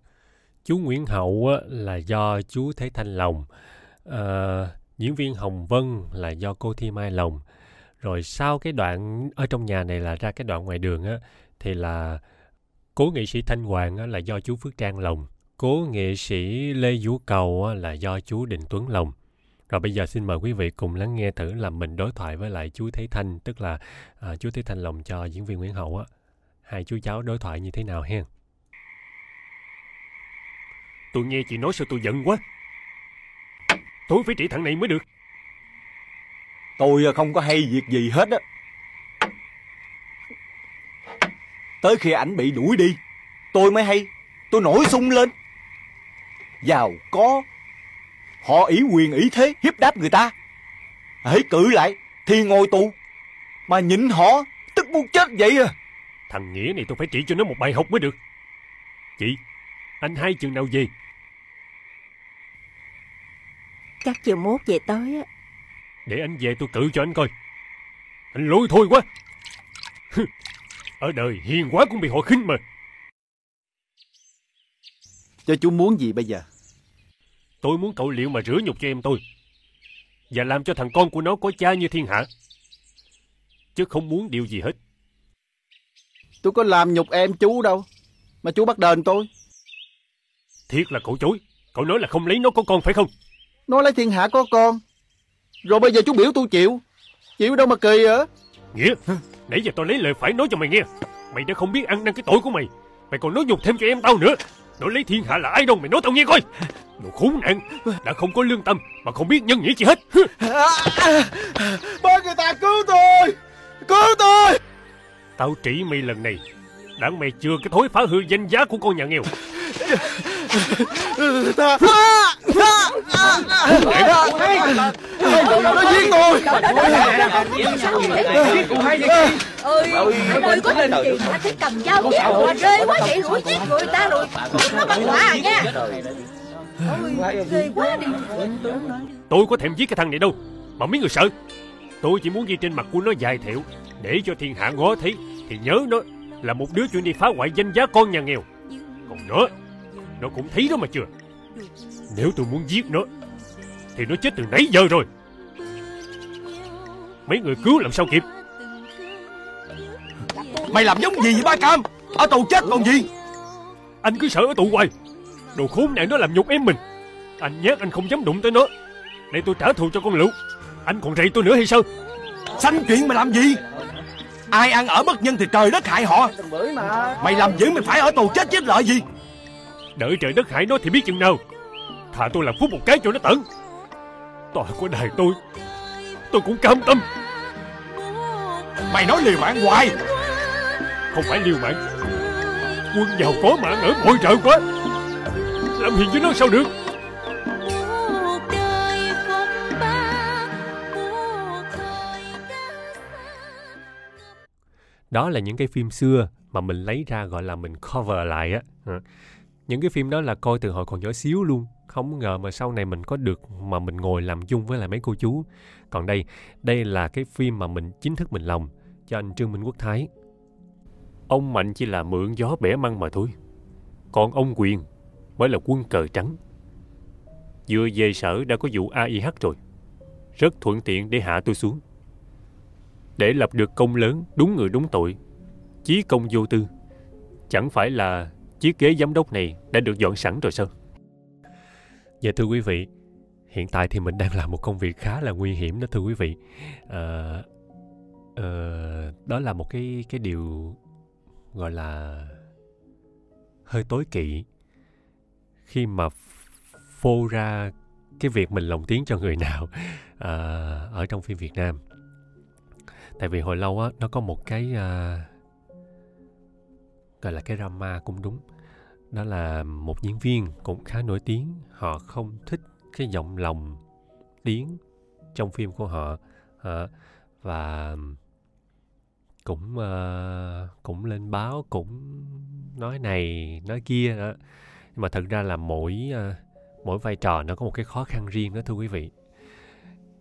Chú Nguyễn Hậu á là do chú Thế Thanh lòng à, diễn viên Hồng Vân là do cô Thi Mai lòng rồi sau cái đoạn ở trong nhà này là ra cái đoạn ngoài đường á thì là cố nghệ sĩ Thanh Hoàng á, là do chú Phước Trang lồng. Cố nghệ sĩ Lê Vũ Cầu á, là do chú Định Tuấn lồng. Rồi bây giờ xin mời quý vị cùng lắng nghe thử là mình đối thoại với lại chú Thế Thanh tức là à, chú Thế Thanh lồng cho diễn viên Nguyễn Hậu á. Hai chú cháu đối thoại như thế nào hen? Tôi nghe chị nói sao tôi giận quá. Tôi phải trị thằng này mới được. Tôi không có hay việc gì hết á. Tới khi ảnh bị đuổi đi, tôi mới hay. Tôi nổi sung lên. Giàu có. Họ ý quyền ý thế hiếp đáp người ta. Hãy cử lại thì ngồi tù. Mà nhịn họ tức muốn chết vậy à. thằng nghĩa này tôi phải trị cho nó một bài học mới được chị anh hai chừng nào về Chắc chiều mốt về tới á để anh về tôi cự cho anh coi. Anh lôi thôi quá. Ở đời hiền quá cũng bị họ khinh mà. Cho chú muốn gì bây giờ? Tôi muốn cậu liệu mà rửa nhục cho em tôi. Và làm cho thằng con của nó có cha như thiên hạ. Chứ không muốn điều gì hết. Tôi có làm nhục em chú đâu Mà chú bắt đền tôi. Thiệt là cậu chối. Cậu nói là không lấy nó có con phải không? Nó lấy thiên hạ có con Rồi bây giờ chú biểu tôi chịu. Chịu đâu mà kỳ hả Nghĩa Nãy giờ tôi lấy lời phải nói cho mày nghe. Mày đã không biết ăn năn cái tội của mày. Mày còn nói nhục thêm cho em tao nữa. Nói lấy thiên hạ là ai đâu mày nói tao nghe coi. Đồ khốn nạn Đã không có lương tâm Mà không biết nhân nghĩa gì hết. Ba người ta cứu tôi! Cứu tôi! Tao trị mày lần này. Đặng mày chưa cái thối phá hư danh giá của con nhà nghèo Ta Nó giết tôi ơi anh có chuyện gì anh cầm dao giết quá vậy giết người ta rồi nó bắt quả à nha ôi ghê quá đi Tôi có thèm giết cái thằng này đâu, Mà mấy người sợ. Tôi chỉ muốn ghi trên mặt của nó dài thiệu, Để cho thiên hạ ngó thấy, Thì nhớ nó là một đứa chuyện đi phá hoại danh giá con nhà nghèo. Còn nữa nó cũng thấy đó mà chưa? Nếu tôi muốn giết nó Thì nó chết từ nãy giờ rồi. Mấy người cứu làm sao kịp? Mày làm giống gì vậy ba Cam? Ở tù chết còn gì? Anh cứ sợ ở tù hoài. Đồ khốn nạn nó làm nhục em mình. Anh nhát anh không dám đụng tới nó. Để tôi trả thù cho con lựu. Anh còn rầy tôi nữa hay sao? Sanh chuyện mày làm gì? Ai ăn ở bất nhân thì trời đất hại họ. Mày làm dữ mày phải ở tù chết chết lợi gì Đợi trời đất hại nó thì biết chừng nào. Thà tôi làm phút một cái cho nó tận. Tội của đài tôi Tôi cũng cam tâm. Mày nói liều mạng hoài. Không phải liều mạng. Quân giàu có mạng ở mọi trợ quá. Làm hiền với nó sao được? Đó là những cái phim xưa mà mình lấy ra gọi là mình cover lại á. Ừ những cái phim đó là coi từ hồi còn nhỏ xíu luôn. Không ngờ mà sau này mình có được mà mình ngồi làm chung với lại mấy cô chú. Còn đây đây là cái phim mà mình chính thức mình lòng cho anh trương minh quốc thái. Ông Mạnh chỉ là mượn gió bẻ măng mà thôi. Còn ông Quyền Mới là quân cờ trắng. Vừa về sở đã có vụ AIH rồi. Rất thuận tiện để hạ tôi xuống. Để lập được công lớn Đúng người đúng tội, Chí công vô tư. Chẳng phải là chiếc ghế giám đốc này Đã được dọn sẵn rồi sao Dạ thưa quý vị, hiện tại thì mình đang làm một công việc khá là nguy hiểm đó thưa quý vị. À, à, đó là một cái cái điều gọi là hơi tối kỵ khi mà phô ra cái việc mình lồng tiếng cho người nào à, ở trong phim Việt Nam. Tại vì hồi lâu á nó có một cái à, gọi là cái drama cũng đúng. Đó là một diễn viên cũng khá nổi tiếng họ không thích cái giọng lòng tiếng trong phim của họ à, và cũng uh, cũng lên báo cũng nói này nói kia đó. Nhưng mà thật ra là mỗi uh, mỗi vai trò nó có một cái khó khăn riêng đó thưa quý vị.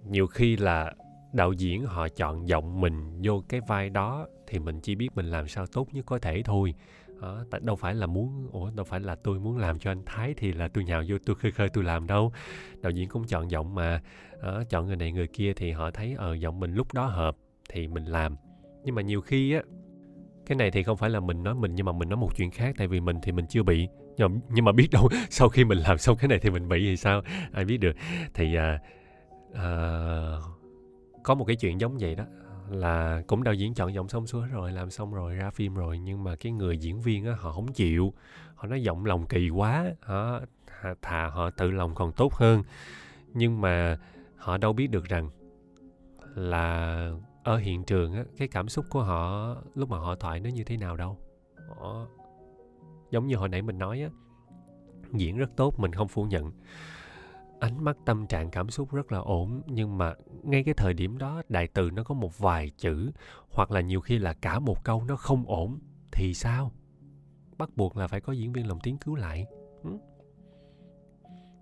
Nhiều khi là đạo diễn họ chọn giọng mình vô cái vai đó thì mình chỉ biết mình làm sao tốt nhất có thể thôi. Đó, tại đâu phải là muốn ủa đâu phải là tôi muốn làm cho anh thái thì là tôi nhào vô tôi khơi khơi tôi làm đâu. Đạo diễn cũng chọn giọng mà đó, chọn người này người kia thì họ thấy ờ giọng mình lúc đó hợp thì mình làm. Nhưng mà nhiều khi á cái này thì không phải là mình nói mình nhưng mà mình nói một chuyện khác tại vì mình thì mình chưa bị. Nhưng mà, nhưng mà biết đâu [laughs] sau khi mình làm xong cái này thì mình bị thì sao? Ai biết được. Thì à, à, có một cái chuyện giống vậy đó là cũng đạo diễn chọn giọng xong xuôi rồi làm xong rồi ra phim rồi nhưng mà cái người diễn viên á họ không chịu. Họ nói giọng lòng kỳ quá họ thà họ tự lòng còn tốt hơn. Nhưng mà họ đâu biết được rằng là ở hiện trường á cái cảm xúc của họ lúc mà họ thoại nó như thế nào đâu. Họ, giống như hồi nãy mình nói á diễn rất tốt mình không phủ nhận ánh mắt tâm trạng cảm xúc rất là ổn nhưng mà ngay cái thời điểm đó đại từ nó có một vài chữ hoặc là nhiều khi là cả một câu nó không ổn thì sao? Bắt buộc là phải có diễn viên lồng tiếng cứu lại.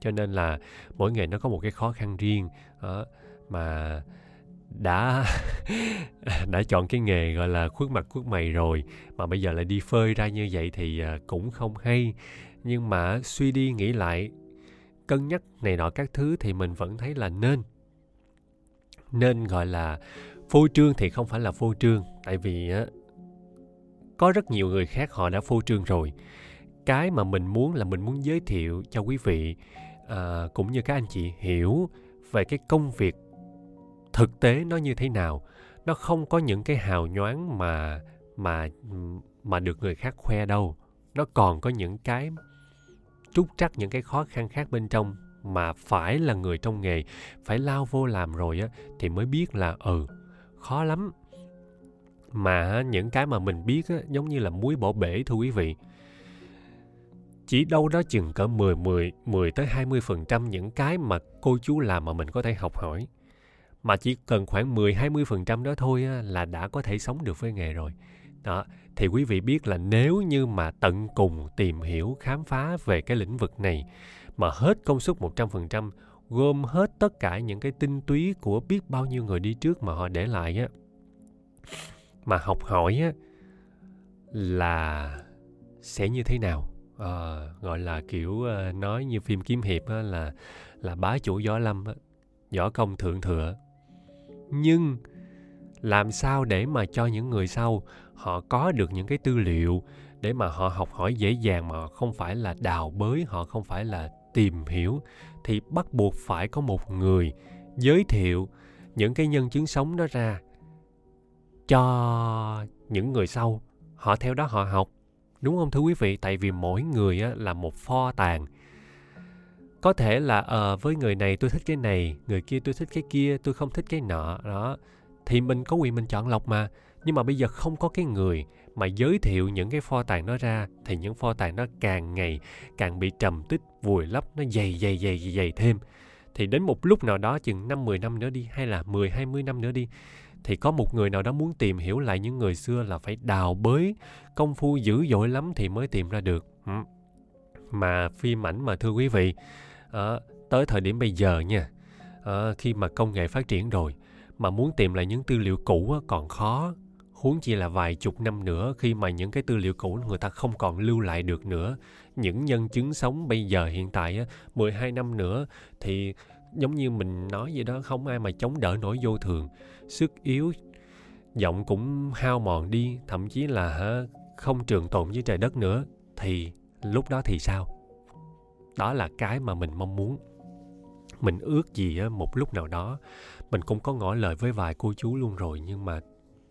Cho nên là mỗi nghề nó có một cái khó khăn riêng đó, mà đã [laughs] đã chọn cái nghề gọi là khuất mặt khuất mày rồi mà bây giờ lại đi phơi ra như vậy thì ờ, cũng không hay. Nhưng mà suy đi nghĩ lại cân nhắc này nọ các thứ thì mình vẫn thấy là nên. Nên gọi là phô trương thì không phải là phô trương tại vì á có rất nhiều người khác họ đã phô trương rồi. Cái mà mình muốn là mình muốn giới thiệu cho quý vị à, cũng như các anh chị hiểu về cái công việc thực tế nó như thế nào. Nó không có những cái hào nhoáng mà mà mà được người khác khoe đâu. Nó còn có những cái trúc trắc những cái khó khăn khác bên trong mà phải là người trong nghề phải lao vô làm rồi á thì mới biết là ừ khó lắm mà những cái mà mình biết á, giống như là muối bỏ bể thưa quý vị chỉ đâu đó chừng cỡ 10 10 10 tới 20% những cái mà cô chú làm mà mình có thể học hỏi. Mà chỉ cần khoảng 10 20% đó thôi á, là đã có thể sống được với nghề rồi. Đó, thì quý vị biết là nếu như mà tận cùng tìm hiểu khám phá về cái lĩnh vực này mà hết công suất 100%, gom hết tất cả những cái tinh túy của biết bao nhiêu người đi trước mà họ để lại á mà học hỏi á là sẽ như thế nào? À, gọi là kiểu ờ, nói như phim kiếm hiệp á, là là bá chủ võ lâm á, võ công thượng thừa. Nhưng làm sao để mà cho những người sau họ có được những cái tư liệu để mà họ học hỏi dễ dàng mà không phải là đào bới họ không phải là tìm hiểu thì bắt buộc phải có một người giới thiệu những cái nhân chứng sống đó ra cho những người sau. Họ theo đó họ học đúng không thưa quý vị? Tại vì mỗi người á, là một pho tàng. Có thể là à, với người này tôi thích cái này người kia tôi thích cái kia tôi không thích cái nọ đó. Thì mình có quyền mình chọn lọc mà nhưng mà bây giờ không có cái người mà giới thiệu những cái pho tàng nó ra thì những pho tàng nó càng ngày càng bị trầm tích vùi lấp nó dày dày dày dày, dày thêm. Thì đến một lúc nào đó chừng năm 10 năm nữa đi hay là 10 20 năm nữa đi thì có một người nào đó muốn tìm hiểu lại những người xưa là phải đào bới công phu dữ dội lắm thì mới tìm ra được. Ừ. Mà phim ảnh mà thưa quý vị à, tới thời điểm bây giờ nha à, khi mà công nghệ phát triển rồi mà muốn tìm lại những tư liệu cũ còn khó huống chi là vài chục năm nữa khi mà những cái tư liệu cũ người ta không còn lưu lại được nữa. Những nhân chứng sống bây giờ hiện tại 12 năm nữa thì giống như mình nói vậy đó không ai mà chống đỡ nổi vô thường. Sức yếu giọng cũng hao mòn đi thậm chí là không trường tồn với trời đất nữa. Thì lúc đó thì sao? Đó là cái mà mình mong muốn. Mình ước gì á, một lúc nào đó mình cũng có ngỏ lời với vài cô chú luôn rồi nhưng mà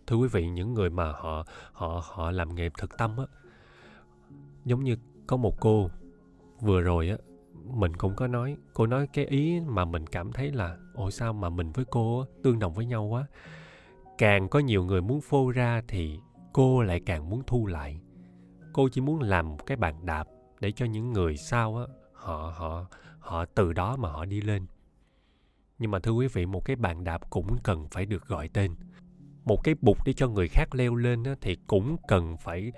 thưa quý vị, những người mà họ họ họ làm nghề thực tâm á, giống như có một cô vừa rồi á, mình cũng có nói, cô nói cái ý mà mình cảm thấy là ôi sao mà mình với cô tương đồng với nhau quá? Càng có nhiều người muốn phô ra thì cô lại càng muốn thu lại. Cô chỉ muốn làm một cái bàn đạp để cho những người sau á, họ họ họ từ đó mà họ đi lên. Nhưng mà thưa quý vị, một cái bàn đạp cũng cần phải được gọi tên một cái bục để cho người khác leo lên á, thì cũng cần phải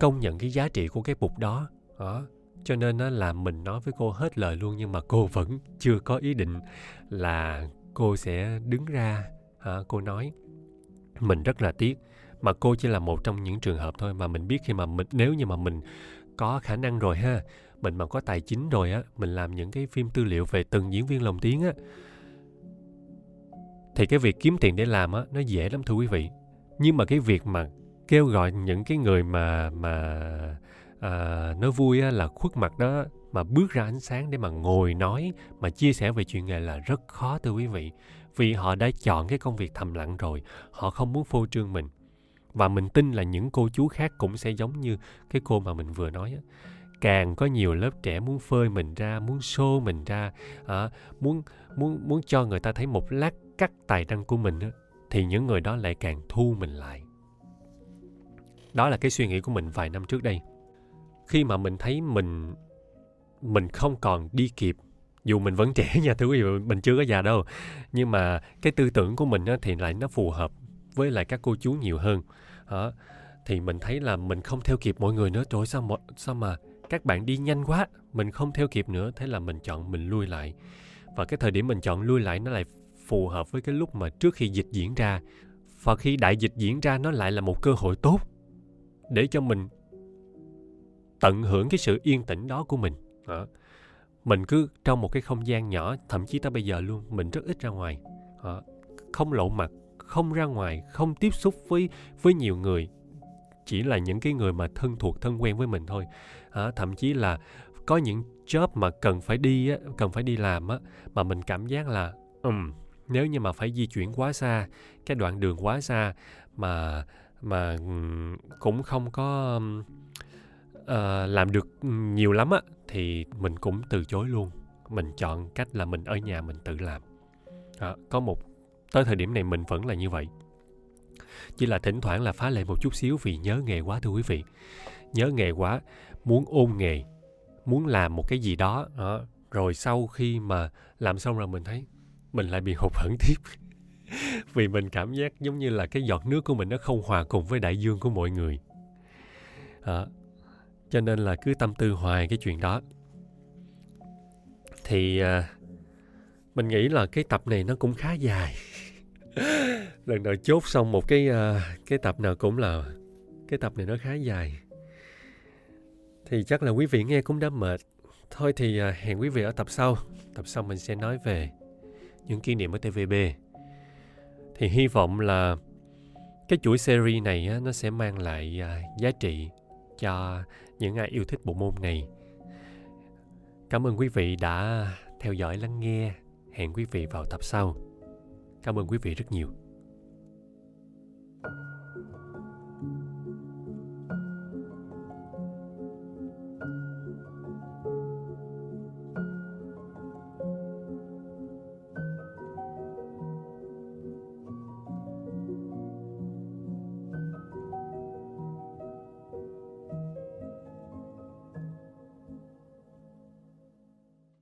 công nhận cái giá trị của cái bục đó đó cho nên á, là mình nói với cô hết lời luôn nhưng mà cô vẫn chưa có ý định là cô sẽ đứng ra hả? cô nói mình rất là tiếc mà cô chỉ là một trong những trường hợp thôi mà mình biết khi mà mình nếu như mà mình có khả năng rồi ha mình mà có tài chính rồi á mình làm những cái phim tư liệu về từng diễn viên lồng tiếng á thì cái việc kiếm tiền để làm á nó dễ lắm thưa quý vị. Nhưng mà cái việc mà kêu gọi những cái người mà mà à, nó vui á, là khuất mặt đó mà bước ra ánh sáng để mà ngồi nói mà chia sẻ về chuyện nghề là rất khó thưa quý vị. Vì họ đã chọn cái công việc thầm lặng rồi họ không muốn phô trương mình. Và mình tin là những cô chú khác cũng sẽ giống như cái cô mà mình vừa nói á. Càng có nhiều lớp trẻ muốn phơi mình ra muốn show mình ra à, muốn muốn muốn cho người ta thấy một lát cắt tài năng của mình thì những người đó lại càng thu mình lại. Đó là cái suy nghĩ của mình vài năm trước đây. Khi mà mình thấy mình mình không còn đi kịp dù mình vẫn trẻ nha thưa quý vị mình chưa có già đâu nhưng mà cái tư tưởng của mình á, thì lại nó phù hợp với lại các cô chú nhiều hơn. Đó. thì mình thấy là mình không theo kịp mọi người nữa. Rồi sao mà, sao mà các bạn đi nhanh quá mình không theo kịp nữa thế là mình chọn mình lui lại và cái thời điểm mình chọn lui lại nó lại phù hợp với cái lúc mà trước khi dịch diễn ra. Và khi đại dịch diễn ra nó lại là một cơ hội tốt để cho mình tận hưởng cái sự yên tĩnh đó của mình. À, mình cứ trong một cái không gian nhỏ thậm chí tới bây giờ luôn mình rất ít ra ngoài. À, không lộ mặt không ra ngoài không tiếp xúc với với nhiều người. Chỉ là những cái người mà thân thuộc thân quen với mình thôi. À, thậm chí là có những job mà cần phải đi á, cần phải đi làm á mà mình cảm giác là um, nếu như mà phải di chuyển quá xa cái đoạn đường quá xa mà mà cũng không có uh, làm được nhiều lắm á thì mình cũng từ chối luôn. Mình chọn cách là mình ở nhà mình tự làm. À, có một tới thời điểm này mình vẫn là như vậy. Chỉ là thỉnh thoảng là phá lệ một chút xíu vì nhớ nghề quá thưa quý vị. Nhớ nghề quá muốn ôn nghề muốn làm một cái gì đó, đó. rồi sau khi mà làm xong rồi mình thấy mình lại bị hụt hẫng [laughs] tiếp. Vì mình cảm giác giống như là cái giọt nước của mình nó không hòa cùng với đại dương của mọi người. À, cho nên là cứ tâm tư hoài cái chuyện đó. Thì à, mình nghĩ là cái tập này nó cũng khá dài. [laughs] Lần nào chốt xong một cái à, cái tập nào cũng là cái tập này nó khá dài thì chắc là quý vị nghe cũng đã mệt. Thôi thì à, hẹn quý vị ở tập sau. Tập sau mình sẽ nói về những kỷ niệm ở tvb thì hy vọng là cái chuỗi series này á, nó sẽ mang lại à, giá trị cho những ai yêu thích bộ môn này. Cảm ơn quý vị đã theo dõi lắng nghe. Hẹn quý vị vào tập sau. Cảm ơn quý vị rất nhiều.